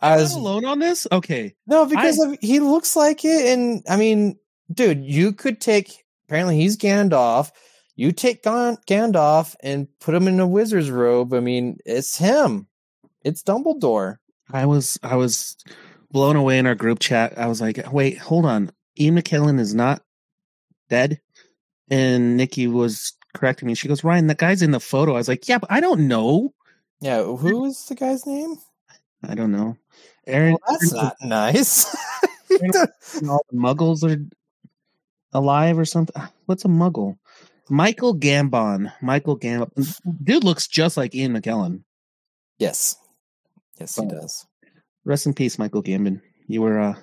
I I'm was alone on this. Okay, No, because of, he looks like it, and I mean, dude, you could take. Apparently, he's Gandalf. You take Gandalf and put him in a wizard's robe. I mean, it's him. It's Dumbledore. I was I was blown away in our group chat. I was like, wait, hold on. Ian McKellen is not dead. And Nikki was correcting me. She goes, Ryan, that guy's in the photo. I was like, yeah, but I don't know. Yeah, who is the guy's name? I don't know. Aaron, Well, that's not nice. all the muggles are alive or something. Ah, what's a muggle? Michael Gambon. Michael Gambon. Dude looks just like Ian McKellen. yes, yes, he Oh. does. Rest in peace, Michael Gambon. You were uh,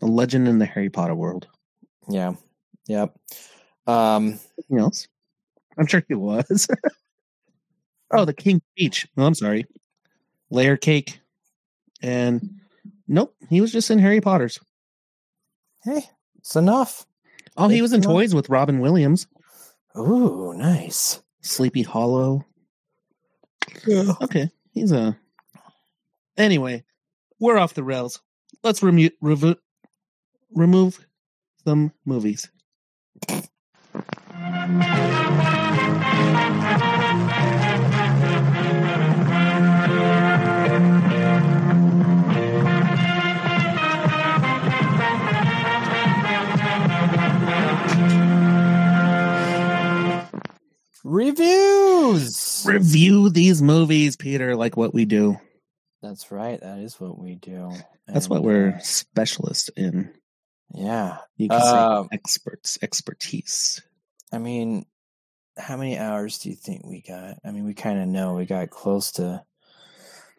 a legend in the Harry Potter world. Yeah, yep. Um, Anything else? I'm sure he was. oh, the King's Speech. Oh, I'm sorry. Layer cake. And nope, he was just in Harry Potter's. hey, it's enough. Oh, he was in It's not- toys with Robin Williams. Ooh, nice. Sleepy Hollow. Okay, he's a. Anyway, we're off the rails. Let's remo- revo- remove some movies. Reviews. Review these movies, Peter, like what we do. That's right. That is what we do. That's And, what we're uh, specialists in. yeah. You can Um, say experts, expertise. I mean, how many hours do you think we got? I mean, we kind of know we got close to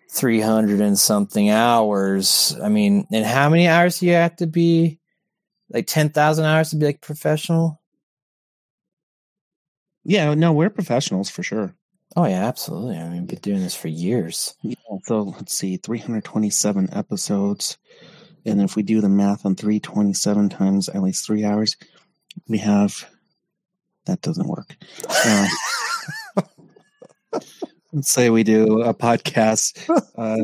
300 and something hours. I mean, and how many hours do you have to be? Like 10,000 hours to be like professional? Yeah, no, we're professionals for sure. Oh, yeah, absolutely. I mean, been doing this for years. Yeah, so let's see, 327 episodes. And if we do the math on 327 times at least three hours, we have that doesn't work. Uh, let's say we do a podcast. Uh,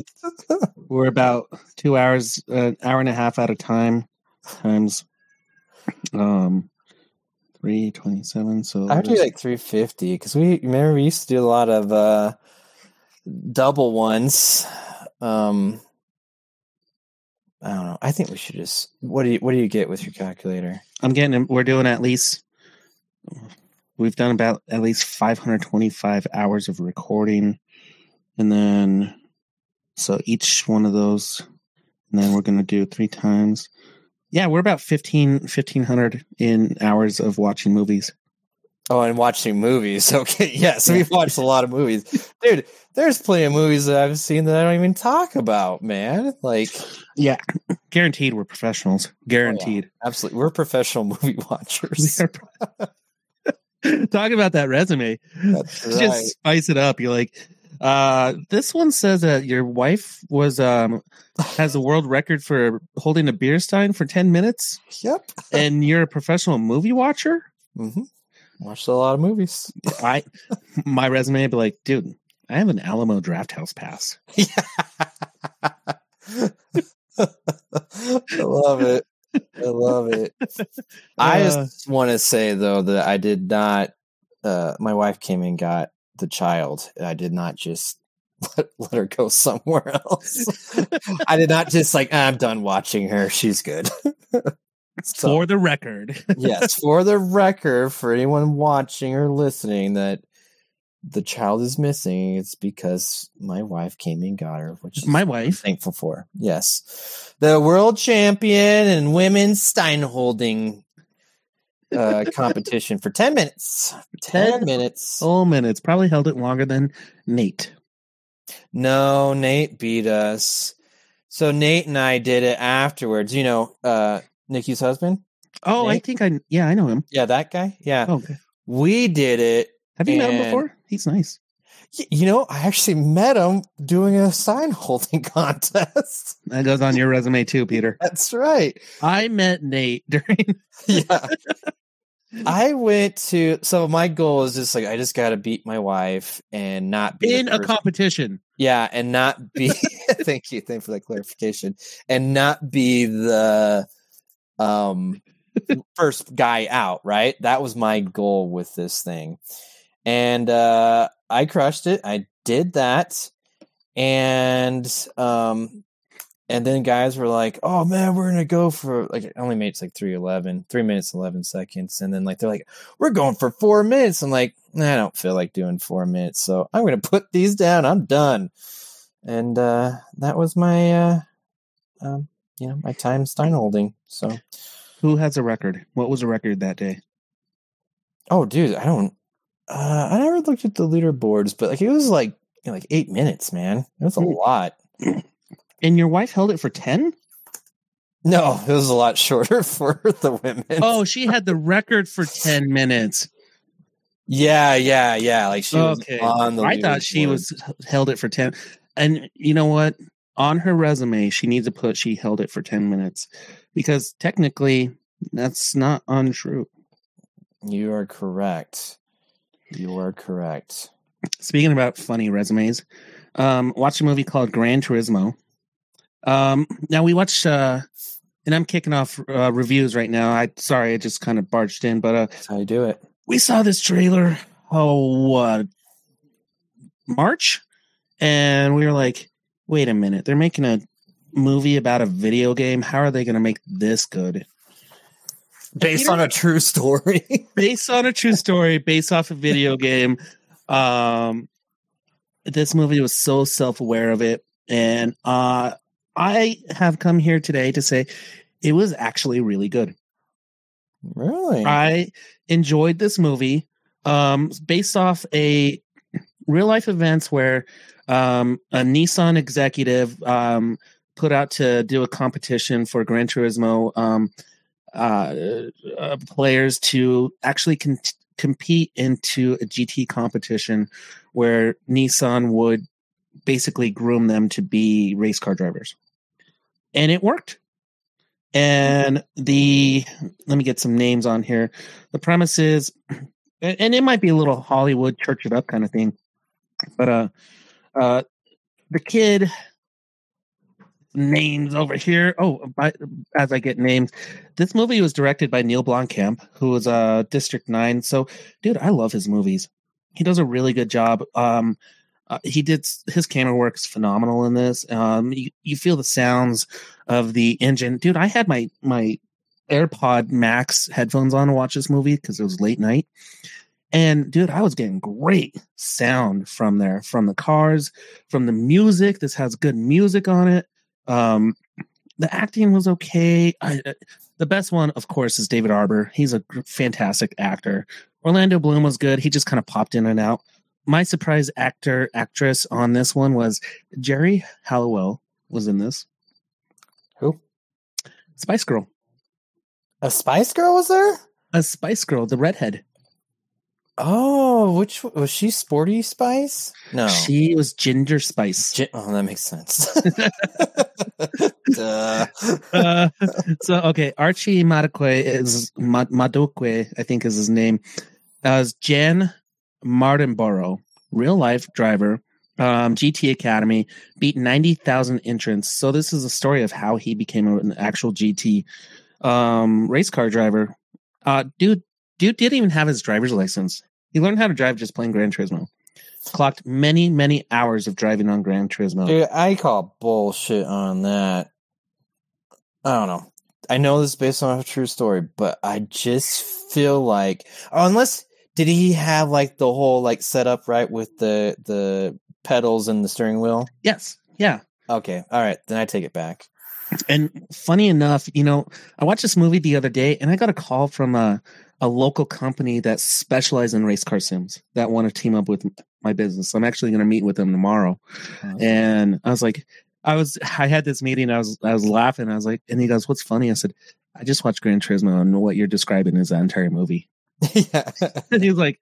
we're about two hours, an hour and a half at a time, times um, 327. So I would do like 350 because we remember we used to do a lot of uh, double ones. Um, I don't know. I think we should just. What do you What do you get with your calculator? I'm getting. We're doing at least. We've done about at least 525 hours of recording, and then So each one of those, and then we're going to do three times. Yeah, we're about 15, 1500 in hours of watching movies. Oh, and watching movies. Okay, yeah. So we've watched a lot of movies, dude. There's plenty of movies that I've seen that I don't even talk about, man. Like, Yeah, guaranteed we're professionals. Guaranteed. absolutely, we're professional movie watchers. Talk about that resume. That's Just spice it up. You're like, uh, this one says that your wife was um has a world record for holding a beer stein for 10 minutes Yep. and you're a professional movie watcher. hmm Watched a lot of movies. I my resume would be like, dude, I have an Alamo Drafthouse pass. I love it. I love it. I Uh, just want to say though that I did not. Uh, my wife came and got the child. I did not just let, let her go somewhere else. I did not just like "Ah, I'm done watching her. She's good. so, for the record. yes, for the record, for anyone watching or listening, that the child is missing. It's because my wife came and got her, which is My wife. thankful for. Yes, the world champion in women's stein holding uh, competition for ten minutes. 10 minutes. Oh minutes. Probably held it longer than Nate. No, Nate beat us. So Nate and I did it afterwards. You know, uh, Nikki's husband. Oh, I think I yeah, I know him. Yeah, that guy. Yeah, Oh, okay. we did it. Have you met him before? He's nice. You know, I actually met him doing a sign holding contest. That goes on your resume too, Peter. That's right. I met Nate during Yeah. I went to so my goal is just like I just got to beat my wife and not be in a competition. yeah, and not be. thank you, thank you for that clarification, and not be the um first guy out. Right, that was my goal with this thing, and uh I crushed it. I did that, and um and then guys were like, "Oh man, we're gonna go for like it only made it like three eleven, three minutes eleven seconds," and then like they're like, "We're going for four minutes." I'm like, "Nah, I don't feel like doing four minutes, so I'm gonna put these down. I'm done. And uh that was my uh um you know my time Stein holding. So Who has a record? What was a record that day? oh dude, I don't uh I never looked at the leaderboards, but like it was like you know, like eight minutes, man. It was a lot. And your wife held it for 10? No, it was a lot shorter for the women. Oh, she had the record for 10 minutes. Yeah, yeah, yeah. Like she was Okay. on the. I thought she leaderboard. was held it for 10. And you know what? On her resume, she needs to put she held it for 10 minutes because technically that's not untrue. You are correct. You are correct. Speaking about funny resumes, um, watched a movie called Gran Turismo. Um, now we watched, uh, and I'm kicking off uh, reviews right now. I sorry, I just kind of barged in, but uh, That's how you do it. we saw this trailer. Oh, what March, and we were like, "Wait a minute! They're making a movie about a video game. How are they going to make this good?" Based on a true story. based on a true story, based off a video game. Um, this movie was so self-aware of it, and uh, I have come here today to say it was actually really good. really? I enjoyed this movie, um, based off a real life events where um, a Nissan executive um, put out to do a competition for Gran Turismo um, uh, uh, players to actually con- compete into a GT competition where Nissan would basically groom them to be race car drivers. And it worked. And the let me get some names on here. The premise is and it might be a little Hollywood church it up kind of thing. But uh uh the kid names over here. Oh, by, as I get names, this movie was directed by Neil Blomkamp, who was uh District 9. So, dude, I love his movies. He does a really good job. Um uh, he did his camera work's phenomenal in this. Um, you, you feel the sounds of the engine, dude. I had my my AirPod Max headphones on to watch this movie because it was late night, And dude, I was getting great sound from there, from the cars, from the music. This has good music on it. Um, the acting was okay. I, uh, the best one, of course, is David Harbour. He's a fantastic actor. Orlando Bloom was good. He just kind of popped in and out. My surprise actor actress on this one was Geri Halliwell was in this. Who? Spice Girl. A Spice Girl was there? A Spice Girl, the redhead. Oh, which was she? Sporty Spice? No, She was Ginger Spice. Gi- oh, that makes sense. Duh. uh, so okay, Archie Madekwe is Ma- Madekwe, I think is his name. As Jann Mardenborough, real life driver, um, GT Academy, beat ninety thousand entrants. So this is a story of how he became an actual GT um, race car driver. Uh, dude, dude didn't even have his driver's license. He learned how to drive just playing Gran Turismo. Clocked many, many hours of driving on Gran Turismo. Dude, I call bullshit on that. I don't know. I know this is based on a true story, but I just feel like, oh, unless did he have like the whole like setup right with the the pedals and the steering wheel? Yes, yeah. Okay, all right, then I take it back. And funny enough, you know, I watched this movie the other day and I got a call from a, a local company that specializes in race car sims that want to team up with my business. I'm actually going to meet with them tomorrow. Oh. And I was like, I was, I had this meeting. I was, I was laughing. I was like, and he goes, what's funny? I said, I just watched Gran Turismo and what you're describing is that entire movie. yeah. And he was like,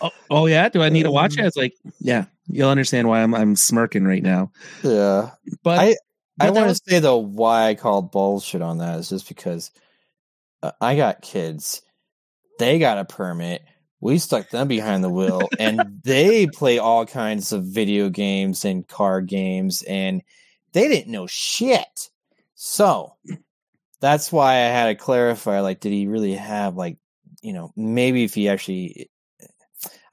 oh, oh yeah. Do I need to watch it? I was like, yeah, you'll understand why I'm, I'm smirking right now. yeah. But I- I but want was- to say though why I called bullshit on that is just because uh, I got kids. They got a permit. We stuck them behind the wheel, and they play all kinds of video games and car games, and they didn't know shit. So that's why I had to clarify. Like, did he really have like, you know, maybe if he actually,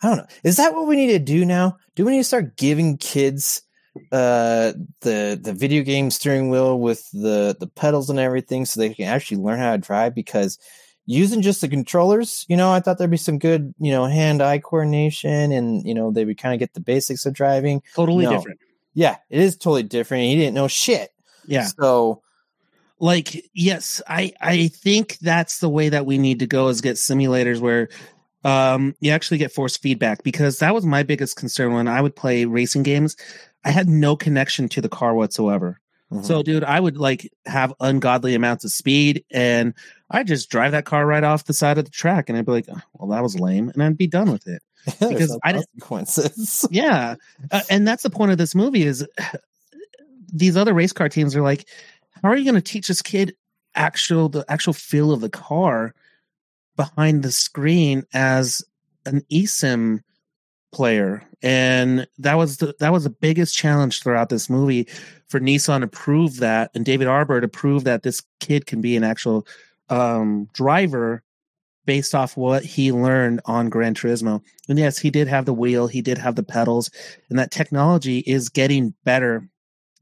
I don't know. Is that what we need to do now? Do we need to start giving kids? uh the the video game steering wheel with the the pedals and everything so they can actually learn how to drive because using just the controllers you know i thought there'd be some good you know hand eye coordination and you know they would kind of get the basics of driving totally No. different. yeah it is totally different he didn't know shit Yeah. so like yes i i think that's the way that we need to go is get simulators where um you actually get force feedback because that was my biggest concern when i would play racing games. I had no connection to the car whatsoever. Mhm. so dude i would like have ungodly amounts of speed and i just drive that car right off the side of the track and i'd be like oh, well that was lame and i'd be done with it. Because no I didn't- consequences. Yeah uh, and that's the point of this movie is these other race car teams are like how are you going to teach this kid actual the actual feel of the car behind the screen as an esim player and that was the that was the biggest challenge throughout this movie for nissan to prove that and david harbour to prove that this kid can be an actual um driver based off what he learned on Gran Turismo. And yes, he did have the wheel, he did have the pedals, and that technology is getting better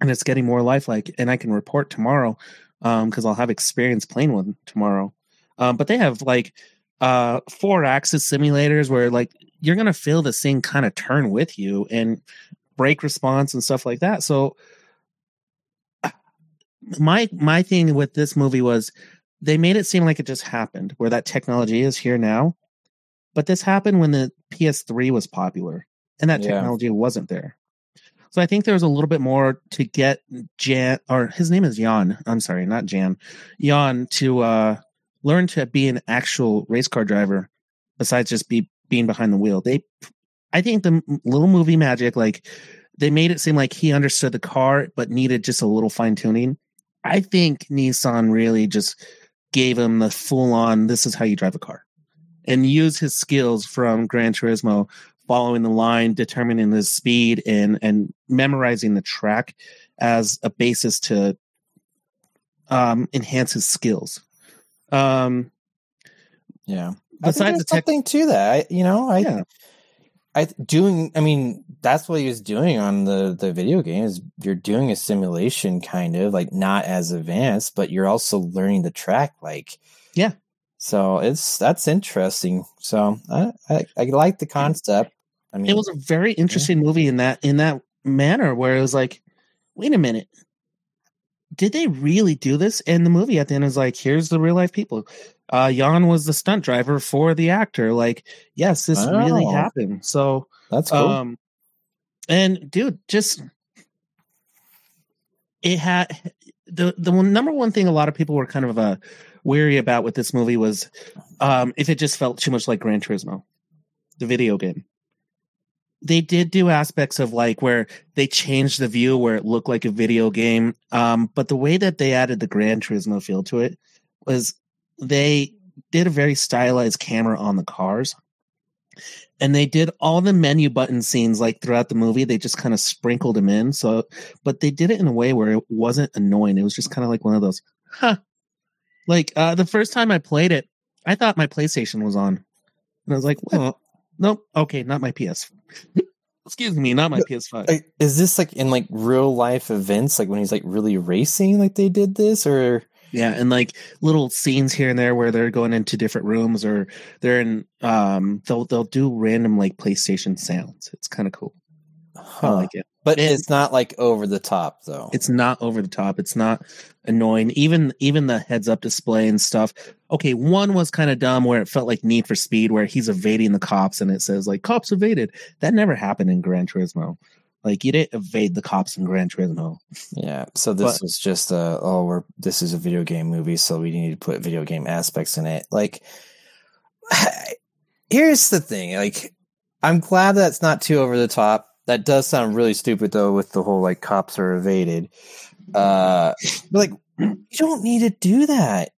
and it's getting more lifelike. And I can report tomorrow because I'll have experience playing one tomorrow. Um, but they have like uh, four axis simulators where like you're gonna feel the same kind of turn with you and brake response and stuff like that. So my my thing with this movie was they made it seem like it just happened where that technology is here now but this happened when the ps3 was popular and that Yeah. technology wasn't there so i think there was a little bit more to get jan or his name is jan. I'm sorry not jan. Jann to uh learn to be an actual race car driver besides just be being behind the wheel. They i think the little movie magic like they made it seem like he understood the car but needed just a little fine tuning i think nissan really just gave him the full on this is how you drive a car and use his skills from Gran Turismo following the line determining the speed and and memorizing the track as a basis to um enhance his skills um Yeah. I think Besides there's the tech- something to that. I, you know, I, Yeah. I doing. I mean, that's what he was doing on the the video game. Is you're doing a simulation, kind of like not as advanced, but you're also learning the track. Like, Yeah. So it's that's interesting. So I I, I like the concept. I mean, it was a very interesting movie in that in that manner where it was like, wait a minute, did they really do this? And the movie at the end is like, here's the real life people. Uh, Jann was the stunt driver for the actor. Like, yes, this really Oh. happened. So, that's cool. um, and dude, just it had the the one, number one thing a lot of people were kind of uh, weary about with this movie was um, if it just felt too much like Gran Turismo, the video game. They did do aspects of like where they changed the view where it looked like a video game, um, but the way that they added the Gran Turismo feel to it was they did a very stylized camera on the cars and they did all the menu button scenes like throughout the movie they just kind of sprinkled them in so but they did it in a way where it wasn't annoying it was just kind of like one of those huh. Like uh the first time i played it i thought my playstation was on and i was like well nope okay not my ps excuse me not my ps5 Like, is this like in like real life events, like when he's like really racing, like they did this, or Yeah, and like little scenes here and there where they're going into different rooms or they're in um they'll they'll do random like PlayStation sounds. It's kind of cool. I like it. but and- it's not like over the top though. It's not over the top. It's not annoying. Even even the heads up display and stuff. Okay, one was kind of dumb where it felt like Need for Speed where he's evading the cops and it says like cops evaded. That never happened in Gran Turismo. Like you didn't evade the cops in Gran Turismo. yeah. So this But- was just uh oh, we're this is a video game movie, so we need to put video game aspects in it. Like, here's the thing. Like, I'm glad that's not too over the top. That does sound really stupid though, with the whole like cops are evaded. Uh, but like you don't need to do that.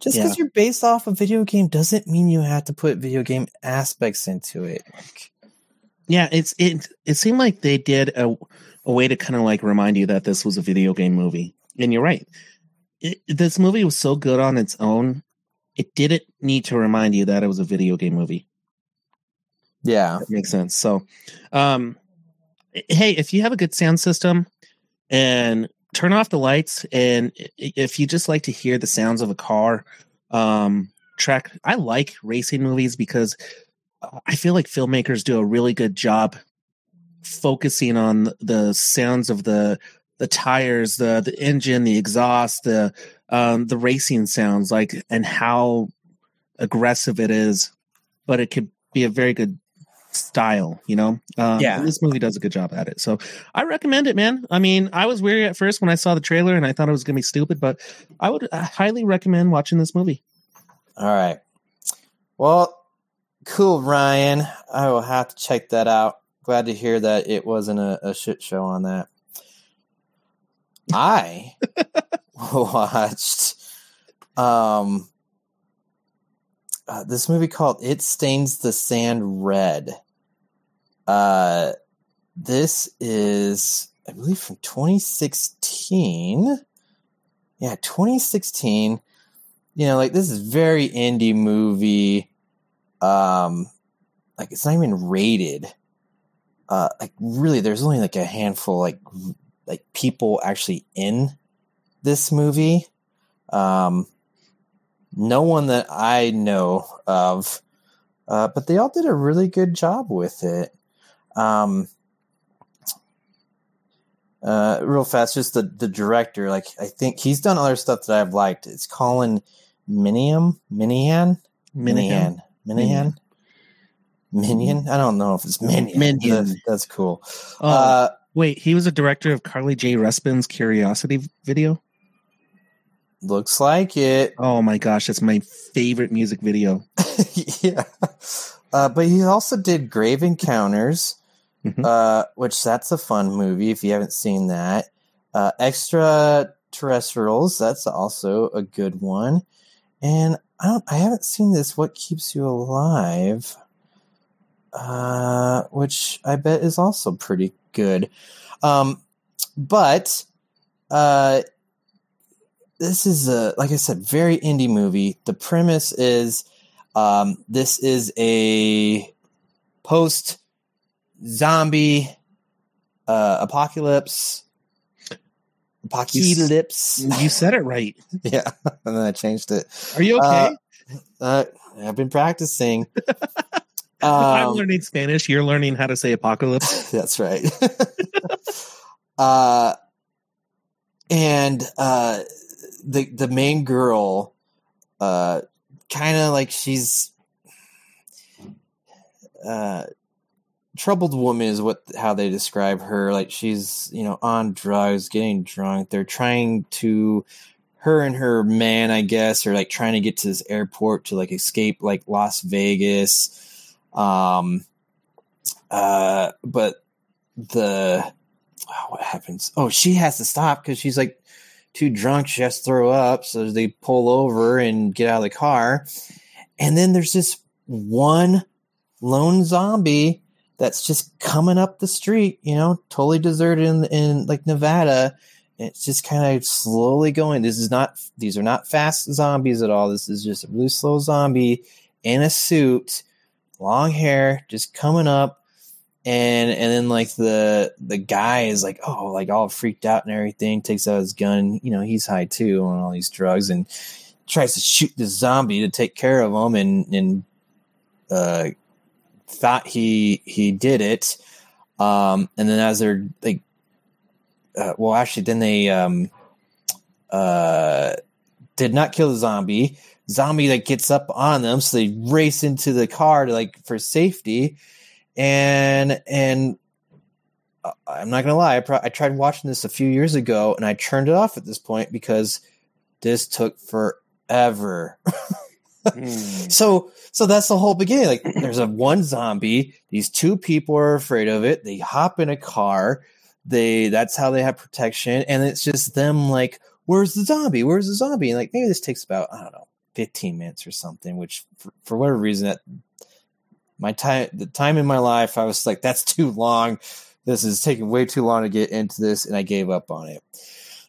Just because you're based off a video game doesn't mean you have to put video game aspects into it. Like, Yeah, it's it. It seemed like they did a a way to kind of like remind you that this was a video game movie, and you're right. It, this movie was so good on its own, it didn't need to remind you that it was a video game movie. yeah, That makes sense. So, um, hey, if you have a good sound system and turn off the lights, and if you just like to hear the sounds of a car, um, track, I like racing movies because I feel like filmmakers do a really good job focusing on the sounds of the the tires, the the engine, the exhaust, the um, the racing sounds, like and how aggressive it is, but it could be a very good style, you know. Um, Yeah. this movie does a good job at it, so I recommend it, man. I mean, I was weary at first when I saw the trailer, and I thought it was gonna be stupid, but I would highly recommend watching this movie. All right. Well, cool, Ryan. I will have to check that out. Glad to hear that it wasn't a, a shit show on that. I watched um uh, this movie called It Stains the Sand Red. Uh this is I believe from 2016. Yeah, 2016 you know, like this is very indie movie. Um, like it's not even rated. Uh, like really, there's only like a handful, like like people actually in this movie. Um, no one that I know of, uh, but they all did a really good job with it. Um, uh, real fast, just the the director. Like I think he's done other stuff that I've liked. It's Colin Minium, Minihan, Minihan, Minihan, Minion. I don't know if it's Minion. Minion. That's, that's cool. Oh, Uh, wait, he was a director of Carly Rae Jepsen's Curiosity video. looks like it. Oh my gosh, that's my favorite music video. yeah. Uh, but he also did Grave Encounters, Mhm. uh, which that's a fun movie if you haven't seen that. Uh, Extraterrestrials, that's also a good one. And I don't, I haven't seen this. What keeps you alive? Uh, which I bet is also pretty good. Um, but uh, this is a like I said, very indie movie. The premise is um, this is a post zombie uh, apocalypse. Apocalypse. You said it right. yeah, and then I changed it. Are you okay? Uh, Uh, I've been practicing. I'm Um, learning Spanish. You're learning how to say apocalypse. That's right. uh, and uh, the the main girl, uh, kind of like she's uh, troubled woman is what how they describe her. Like she's you know on drugs, getting drunk. They're trying to her and her man, I guess, are like trying to get to this airport to like escape like Las Vegas. Um, uh, but the oh, what happens? Oh, she has to stop because she's like too drunk. She has to throw up. So they pull over and get out of the car. And then there's this one lone zombie that's just coming up the street, you know, totally deserted in, in like Nevada. It's just kind of slowly going. This is not, these are not fast zombies at all. This is just a really slow zombie in a suit, long hair, just coming up and and then like the the guy is like oh like all freaked out and everything takes out his gun you know he's high too on all these drugs and tries to shoot the zombie to take care of him and and uh thought he he did it. Um and then as they're like uh, well actually then they um uh did not kill the zombie. Zombie like gets up on them so they race into the car to like for safety. And and uh, I'm not gonna lie, I, pro- I tried watching this a few years ago, and I turned it off at this point because this took forever. Hmm. so so that's the whole beginning. Like there's a one zombie, these two people are afraid of it. They hop in a car. They that's how they have protection, and it's just them like, where's the zombie? Where's the zombie? And like maybe this takes about I don't know, 15 minutes or something. Which for, for whatever reason that my time the time in my life I was like that's too long. This is taking way too long to get into this, and I gave up on it.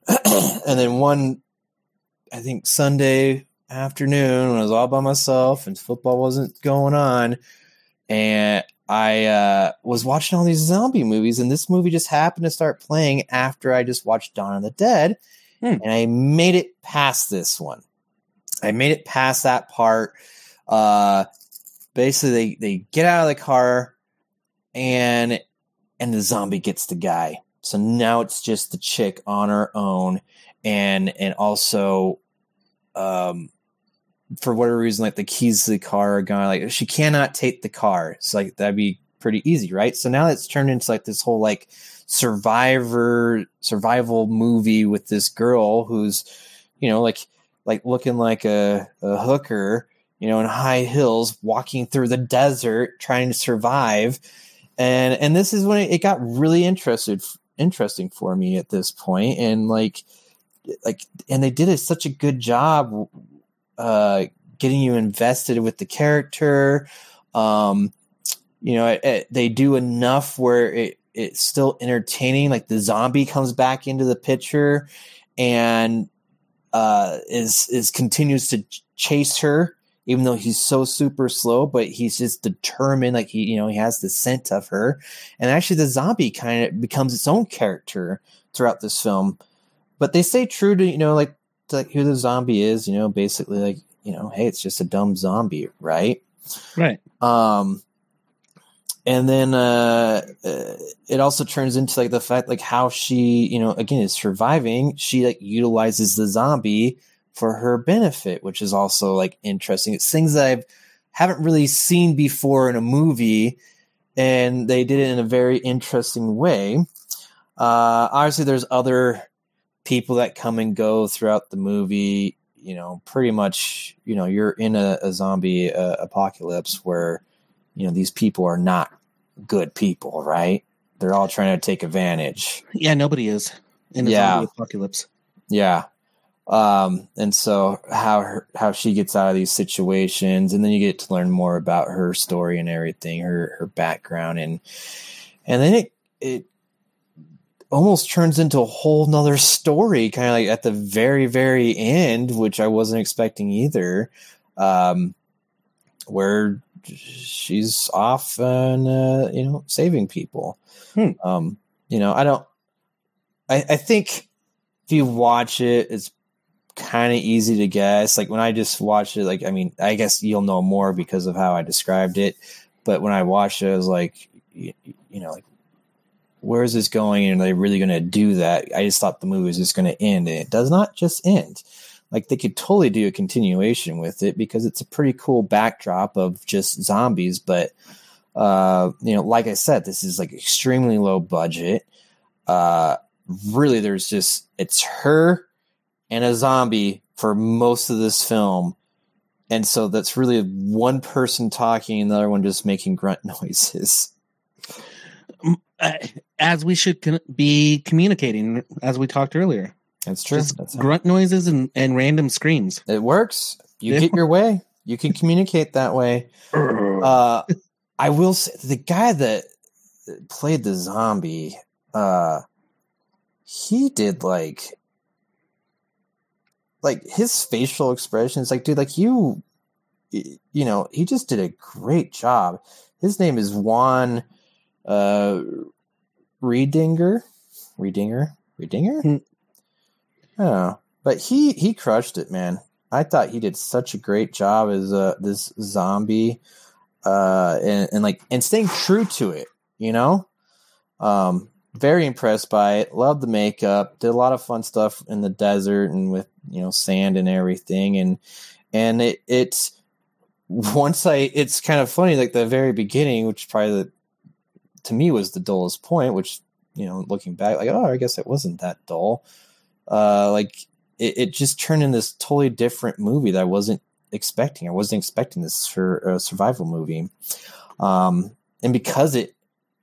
and then one, I think Sunday afternoon when I was all by myself and football wasn't going on, and I uh, was watching all these zombie movies, and this movie just happened to start playing after I just watched Dawn of the Dead, Hmm. and I made it past this one. I made it past that part. Uh, basically, they they get out of the car, and and the zombie gets the guy. So now it's just the chick on her own, and and also, um, for whatever reason, like the keys to the car are gone. Like she cannot take the car. It's like that'd be pretty easy, right? So now it's turned into like this whole like survivor survival movie with this girl who's, you know, like like looking like a, a hooker, you know, in high heels, walking through the desert trying to survive. And and this is when it, got really interested interesting for me at this point and like like and they did such a good job uh getting you invested with the character. Um you know it, it, they do enough where it it's still entertaining. Like the zombie comes back into the picture and uh is is continues to ch- chase her even though he's so super slow but he's just determined like he you know he has the scent of her. And actually the zombie kind of becomes its own character throughout this film. But they stay true to you know like like who the zombie is you know basically like you know hey it's just a dumb zombie right? Right. um and then uh, uh it also turns into like the fact like how she you know again is surviving. She like utilizes the zombie for her benefit which is also like interesting. It's things that i've haven't really seen before in a movie and they did it in a very interesting way. Uh obviously there's other people that come and go throughout the movie you know pretty much you know you're in a, a zombie uh, apocalypse where you know these people are not good people right they're all trying to take advantage Yeah, nobody is in a Yeah. zombie apocalypse. yeah um and so how her, how she gets out of these situations and then you get to learn more about her story and everything her her background and and then it it almost turns into a whole nother story kind of like at the very very end which i wasn't expecting either um where she's off and uh, you know saving people Hmm. um you know i don't i i think if you watch it it's kind of easy to guess. Like when I just watched it, like I mean, I guess you'll know more because of how I described it. But when I watched it, I was like, you, you know, like where is this going? And are they really going to do that? I just thought the movie was just going to end, and it does not just end. Like they could totally do a continuation with it because it's a pretty cool backdrop of just zombies. But uh, you know, like I said, this is like extremely low budget. Uh, really, there's just it's her and a zombie for most of this film. And so that's really one person talking, and the other one just making grunt noises. Uh, as we should con- be communicating, as we talked earlier. That's true. Just That's grunt noises and, and random screams. it works. You Yeah. get your way. You can communicate that way. Uh, I will say the guy that played the zombie, uh, he did like, like his facial expressions. Like, dude, like you, you know, he just did a great job. His name is Juan, uh, Riedinger, Riedinger, Riedinger. Hmm. I but he he crushed it, man. I thought he did such a great job as uh, this zombie, uh, and, and like and staying true to it. You know, um, very impressed by it. Loved the makeup. Did a lot of fun stuff in the desert and with you know sand and everything. And and it it's once I it's kind of funny like the very beginning, which is probably the, to me was the dullest point. Which you know looking back, like oh I guess it wasn't that dull. Uh, like it, it just turned in this totally different movie that I wasn't expecting. I wasn't expecting this for a survival movie. Um, and because it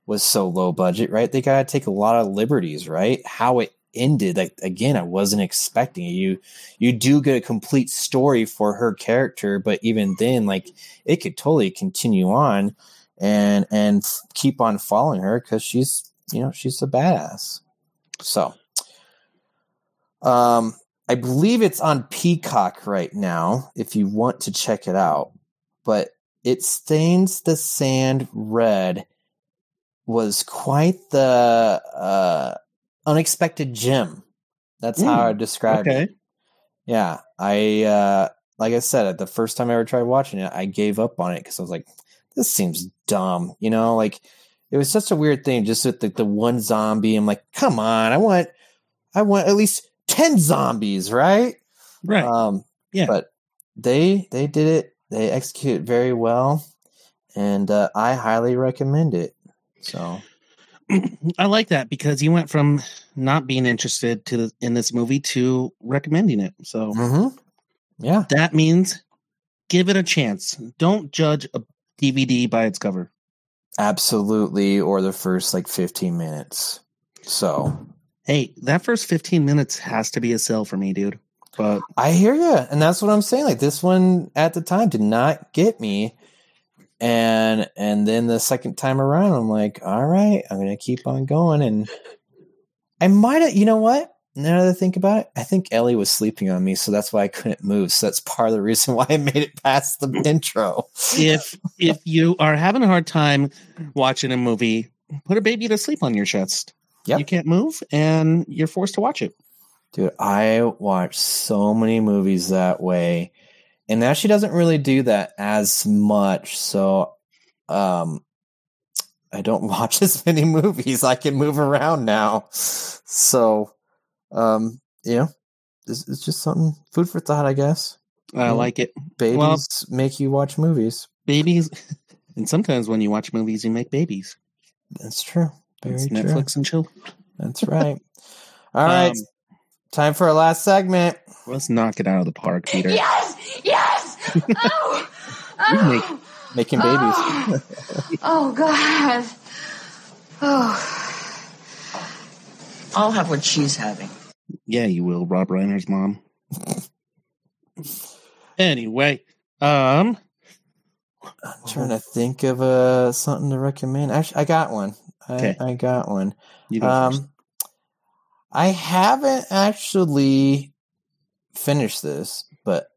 was so low budget, right? They got to take a lot of liberties, right? How it ended, like again, I wasn't expecting it. You you do get a complete story for her character, but even then, like it could totally continue on and and keep on following her because she's you know she's a badass. So, um, I believe it's on Peacock right now. If you want to check it out, but it stains the sand red was quite the uh, unexpected gem. That's how I describe it. Yeah, I uh, like I said, the first time I ever tried watching it, I gave up on it because I was like, "This seems dumb," you know. Like it was such a weird thing, just with the, the one zombie. I'm like, "Come on, I want, I want at least ten zombies, right?" Right. Um, Yeah. But they they did it. They execute very well, and uh, I highly recommend it. So I like that because you went from not being interested to in this movie to recommending it. So mhm. yeah, that means give it a chance. Don't judge a DVD by its cover. absolutely. Or the first like 15 minutes. So Hey, that first 15 minutes has to be a sell for me, dude. But I hear you, and that's what I'm saying. Like this one at the time did not get me, and and then the second time around, I'm like, all right, I'm gonna keep on going, and I might have, you know what? Now that I think about it, I think Ellie was sleeping on me, so that's why I couldn't move. So that's part of the reason why I made it past the intro. if if you are having a hard time watching a movie, put a baby to sleep on your chest. Yep. You can't move and you're forced to watch it. Dude, I watch so many movies that way. And now she doesn't really do that as much. So um I don't watch as many movies. I can move around now. So um you know, it's, it's just something food for thought, I guess. I Yeah. like it. Babies Well- make you watch movies. Babies and sometimes when you watch movies you make babies. That's true. Very It's true. Netflix and chill. That's right. All right. Um, Time for our last segment. Let's knock it out of the park, Peter. Yes! Yes! Oh! You make- oh. Making babies. Oh, oh God. Oh. I'll have what she's having. Yeah, you will, Rob Reiner's mom. anyway, um I'm trying to think of uh something to recommend. Actually, I got one. I, Okay. I got one. go first. Um, I haven't actually finished this, but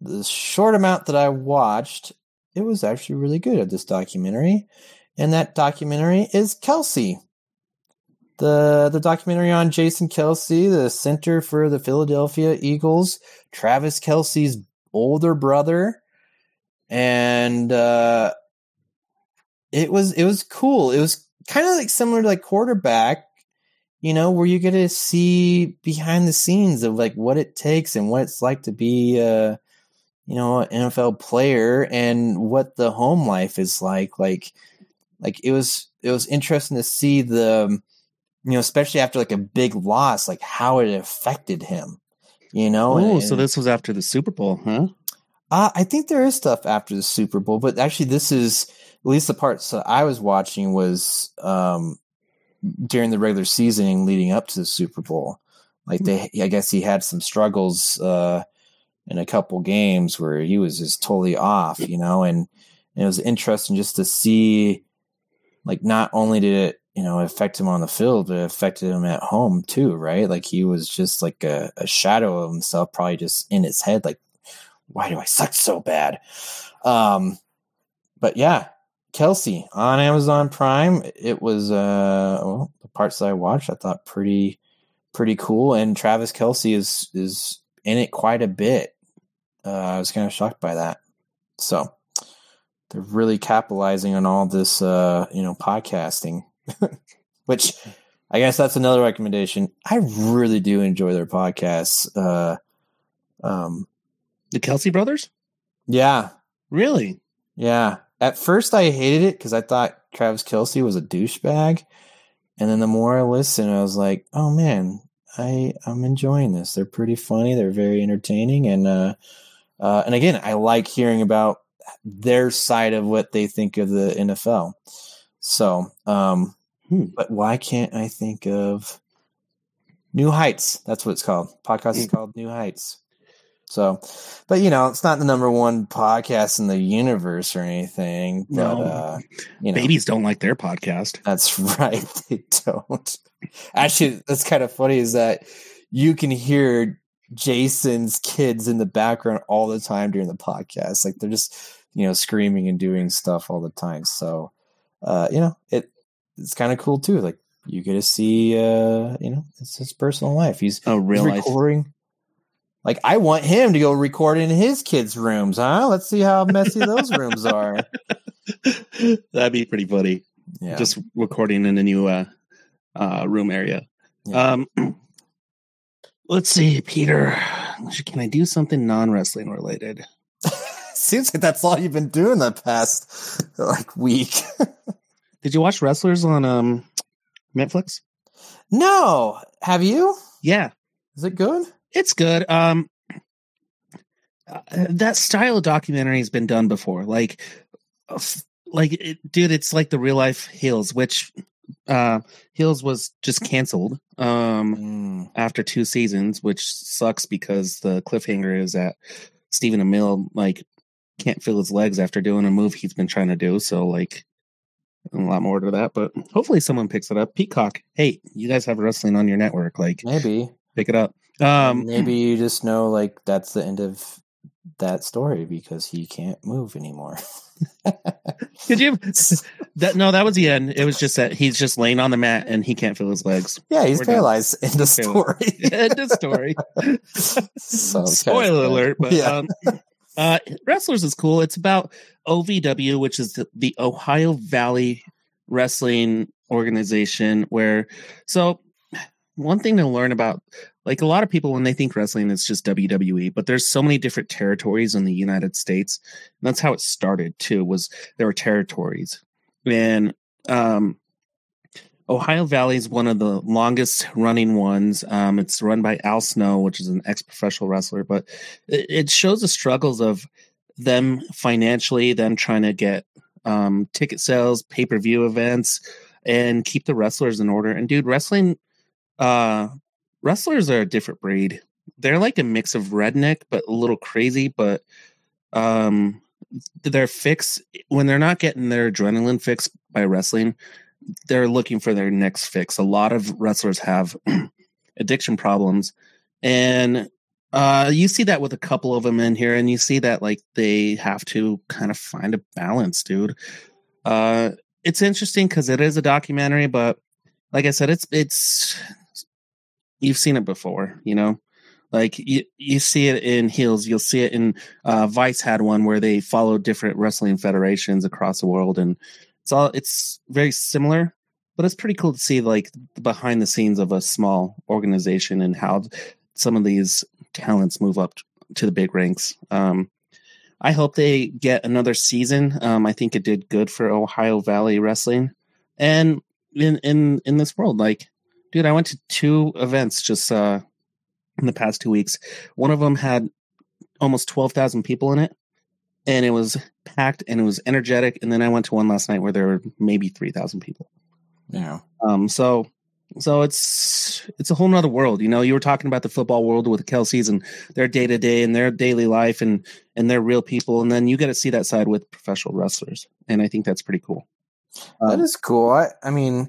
the short amount that I watched, it was actually really good at this documentary, and that documentary is Kelce. The the documentary on Jason Kelce, the center for the Philadelphia Eagles, Travis Kelce's older brother, and uh, it was it was cool. It was kind of like similar to like quarterback, you know, where you get to see behind the scenes of like what it takes and what it's like to be a you know an NFL player and what the home life is like. Like like it was it was interesting to see the you know especially after like a big loss like how it affected him you know Oh, so this was after the Super Bowl, huh? uh, I think there is stuff after the Super Bowl, but actually, this is at least the parts that I was watching was um, during the regular season leading up to the Super Bowl. Like they, I guess he had some struggles uh, in a couple games where he was just totally off, you know, and, and it was interesting just to see, like, not only did it, you know, affect him on the field, but affected him at home too, right? Like he was just like a, a shadow of himself, probably just in his head, like why do I suck so bad? Um, but yeah, Kelce on Amazon Prime. It was uh, well, the parts that I watched, I thought pretty pretty cool. And Travis Kelce is is in it quite a bit. Uh, I was kind of shocked by that. So they're really capitalizing on all this, uh, you know, podcasting, which I guess that's another recommendation. I really do enjoy their podcasts. Uh, um, The Kelce brothers? yeah, Really? yeah. At first, I hated it because I thought Travis Kelce was a douchebag, and then the more I listened, I was like, "Oh man, I I'm enjoying this. They're pretty funny. They're very entertaining, and uh, uh, and again, I like hearing about their side of what they think of the NFL. So, um, Hmm. but why can't I think of New Heights? That's what it's called. Podcast is called New Heights. So, but you know, it's not the number one podcast in the universe or anything. But, No. uh, you know, Babies don't like their podcast. that's right. They don't. Actually, that's kind of funny is that you can hear Jason's kids in the background all the time during the podcast. Like they're just, you know, screaming and doing stuff all the time. So, uh, you know, it it's kind of cool too. Like you get to see, uh, you know, it's his personal life. He's Oh, real he's life. recording. Like I want him to go record in his kids' rooms, huh? Let's see how messy those rooms are. That'd be pretty funny. Yeah. Just recording in a new uh, uh, room area. Yeah. Um, let's see, Peter. Can I do something non wrestling related? Seems like that's all you've been doing the past like week. Did you watch Wrestlers on um, Netflix? no, have you? Yeah, Is it good? it's good. Um, uh, that style of documentary has been done before. Like, like, it, dude, it's like the real life Heels, which uh, Heels was just canceled. Um, Mm, after two seasons, which sucks because the cliffhanger is that Stephen Amell like can't feel his legs after doing a move he's been trying to do. So like a lot more to that, but hopefully someone picks it up. Peacock, hey, you guys have wrestling on your network, like maybe. pick it up. Um, maybe you just know like that's the end of that story because he can't move anymore. could you? That no, that was the end. It was just that he's just laying on the mat and he can't feel his legs. yeah, he's We're done. paralyzed. End of story. end of story. So Spoiler alert, but Yeah. um, uh, Wrestlers is cool. It's about OVW, which is the, the Ohio Valley Wrestling Organization. Where so one thing to learn about, like a lot of people when they think wrestling, it's just WWE, but there's so many different territories in the United States. And that's how it started too. Was there were territories, and um, Ohio Valley is one of the longest running ones. Um, it's run by Al Snow, which is an ex professional wrestler, but it, it shows the struggles of them financially, them trying to get um, ticket sales, pay per view events, and keep the wrestlers in order. And dude, wrestling, uh, wrestlers are a different breed. They're like a mix of redneck, but a little crazy, but um, their fix when they're not getting their adrenaline fix by wrestling they're looking for their next fix. A lot of wrestlers have addiction problems, and uh, you see that with a couple of them in here, and you see that like they have to kind of find a balance, dude. Uh, it's interesting because it is a documentary, but like I said, it's it's you've seen it before, you know. Like you, you see it in Heels, you'll see it in uh, Vice had one where they followed different wrestling federations across the world, and it's all it's very similar, but it's pretty cool to see like behind the scenes of a small organization and how some of these talents move up to the big ranks. Um, I hope they get another season. Um, I think it did good for Ohio Valley Wrestling, and in in in this world, like, dude, I went to two events just uh, in the past two weeks. One of them had almost twelve thousand people in it, and it was packed and it was energetic. And then I went to one last night where there were maybe three thousand people. Yeah. Um, so so it's it's a whole nother world. You know, you were talking about the football world with the Kelces and their day to day and their daily life and and they're real people, and then you get to see that side with professional wrestlers, and I think that's pretty cool. That Um, is cool. I, I mean,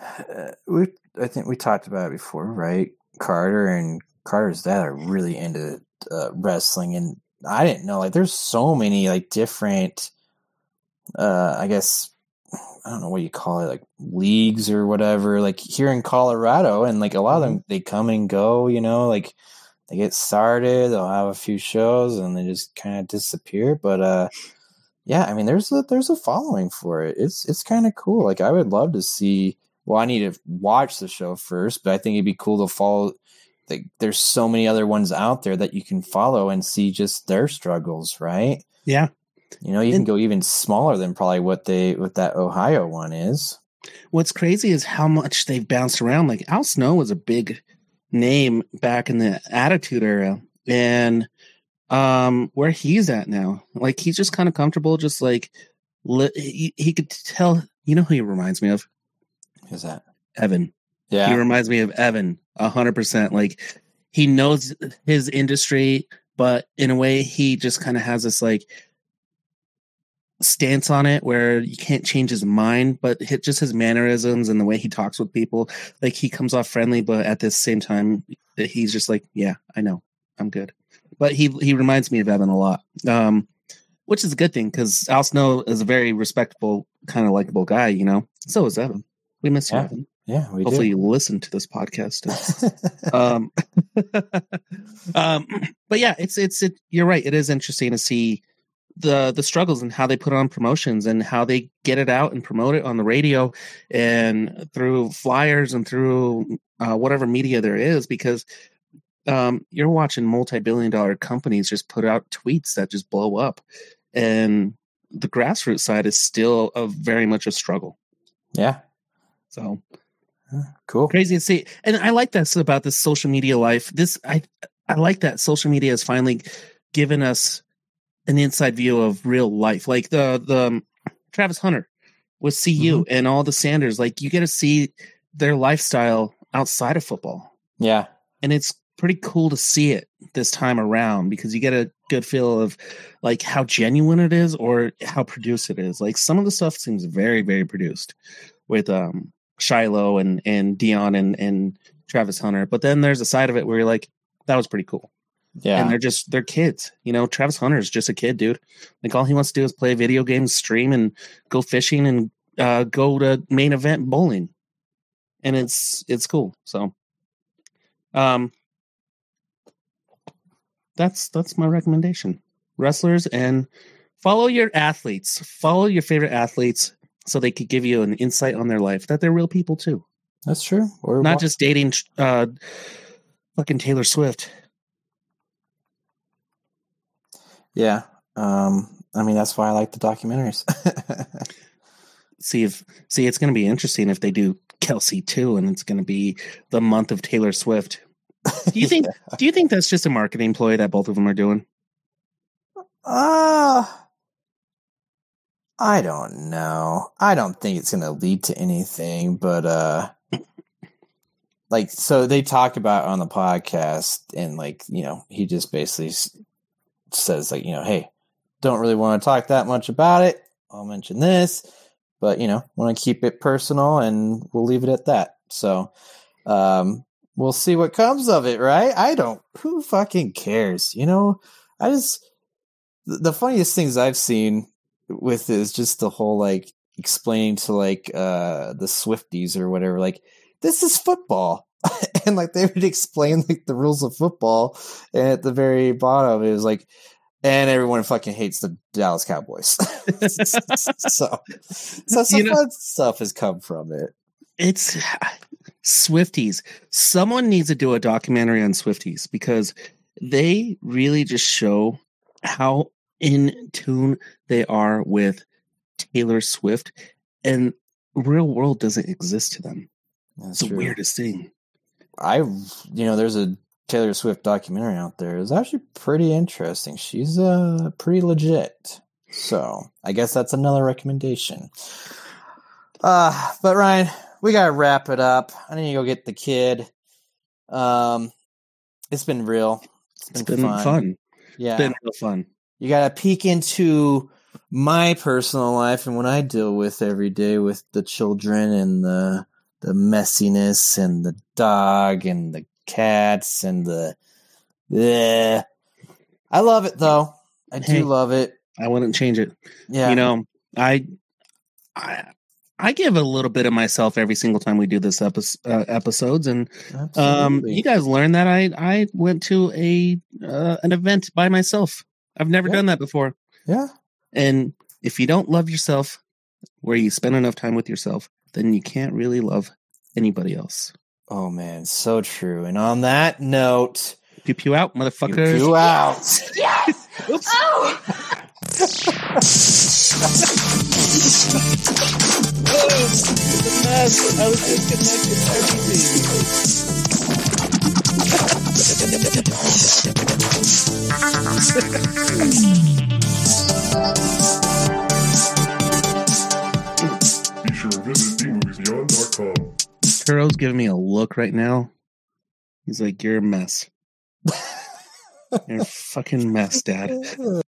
uh, we I think we talked about it before, right? Carter and Carter's dad are really into uh, wrestling, and I didn't know like there's so many like different, uh, I guess I don't know what you call it, like leagues or whatever. Like here in Colorado, and like a lot of them they come and go. You know, like they get started, they'll have a few shows, and they just kind of disappear. But uh, yeah, I mean, there's a there's a following for it. It's it's kind of cool. Like I would love to see. Well, I need to watch the show first, but I think it'd be cool to follow. Like, there's so many other ones out there that you can follow and see just their struggles, right? yeah, You know, you can go even smaller than probably what they what that Ohio one is. what's crazy is how much they've bounced around. Like Al Snow was a big name back in the Attitude Era, and um, where he's at now, like he's just kind of comfortable, just like li- he, he could tell. You know who he reminds me of? Is that? Evan. He reminds me of Evan a hundred percent. Like he knows his industry, but in a way, he just kind of has this like stance on it where you can't change his mind, but hit just his mannerisms and the way he talks with people. Like he comes off friendly, but at the same time, he's just like, "Yeah, I know, I'm good." But he he reminds me of Evan a lot, um, which is a good thing because Al Snow is a very respectable, kind of likable guy. You know, so is Evan. We miss you, Yeah. Evan. Yeah. We Hopefully, do. you listen to this podcast. um, um, but yeah, it's it's it, you're right. It is interesting to see the the struggles and how they put on promotions and how they get it out and promote it on the radio and through flyers and through uh, whatever media there is because um, you're watching multi-billion dollar companies just put out tweets that just blow up and the grassroots side is still a very much a struggle yeah, so cool. crazy to see and i like that about this social media life. This i i like that social media has finally given us an inside view of real life. Like the the um, travis hunter with cu and all the sanders like you get to see their lifestyle outside of football. Yeah, and it's pretty cool to see it this time around because you get a good feel of like how genuine it is or how produced it is. Like some of the stuff seems very, very produced with um Shiloh and and Deion and and Travis Hunter. But then there's a side of it where you're like, that was pretty cool. yeah. And they're just they're kids. You know, Travis Hunter is just a kid, dude. Like all he wants to do is play video games, stream, and go fishing and uh go to main event bowling. And it's it's cool. So um that's that's my recommendation. Wrestlers and follow your athletes. Follow your favorite athletes so they could give you an insight on their life that they're real people too. That's true. Or Not just dating uh fucking Taylor Swift. yeah. Um, I mean, that's why I like the documentaries. see if see it's going to be interesting if they do Kelce too, and it's going to be the month of Taylor Swift. Do you think? Do you think that's just a marketing ploy that both of them are doing? Uh I don't know. I don't think it's going to lead to anything, but uh like so they talk about on the podcast and like, you know, he just basically says like, you know, hey, don't really want to talk that much about it. I'll mention this, but you know, want to keep it personal and we'll leave it at that. So, um we'll see what comes of it, right? I don't who fucking cares, you know? I just the the funniest things I've seen with is just the whole like explaining to like uh the Swifties or whatever, like this is football. and like they would explain like the rules of football, and at the very bottom it was like, and everyone fucking hates the Dallas Cowboys. so, so some You know- fun stuff has come from it. it's Swifties. Someone needs to do a documentary on Swifties because they really just show how in tune they are with Taylor Swift, and real world doesn't exist to them. That's It's the true. weirdest thing. I, you know, there's a Taylor Swift documentary out there. It's actually pretty interesting. She's uh pretty legit. So I guess that's another recommendation. Uh, but Ryan, we gotta wrap it up. I need to go get the kid. Um, it's been real. It's been fun. Yeah, It's been real fun. You got to peek into my personal life and what I deal with every day with the children and the the messiness and the dog and the cats and the yeah. I love it though. I do Hey. love it. I wouldn't change it. Yeah. You know, I, I, I give a little bit of myself every single time we do this epi- uh, episodes, and um, you guys learned that I I went to a uh, an event by myself. I've never Yeah. done that before. yeah. And if you don't love yourself, where you spend enough time with yourself, then you can't really love anybody else. Oh man, so true. And on that note, Pew pew out, you motherfuckers. pew out. Yes! Oops. Oh! I was disconnected everything. Be sure to visit bmoviesbeyond.com. Turo's giving me a look right now. He's like, "You're a mess. You're a fucking mess, Dad."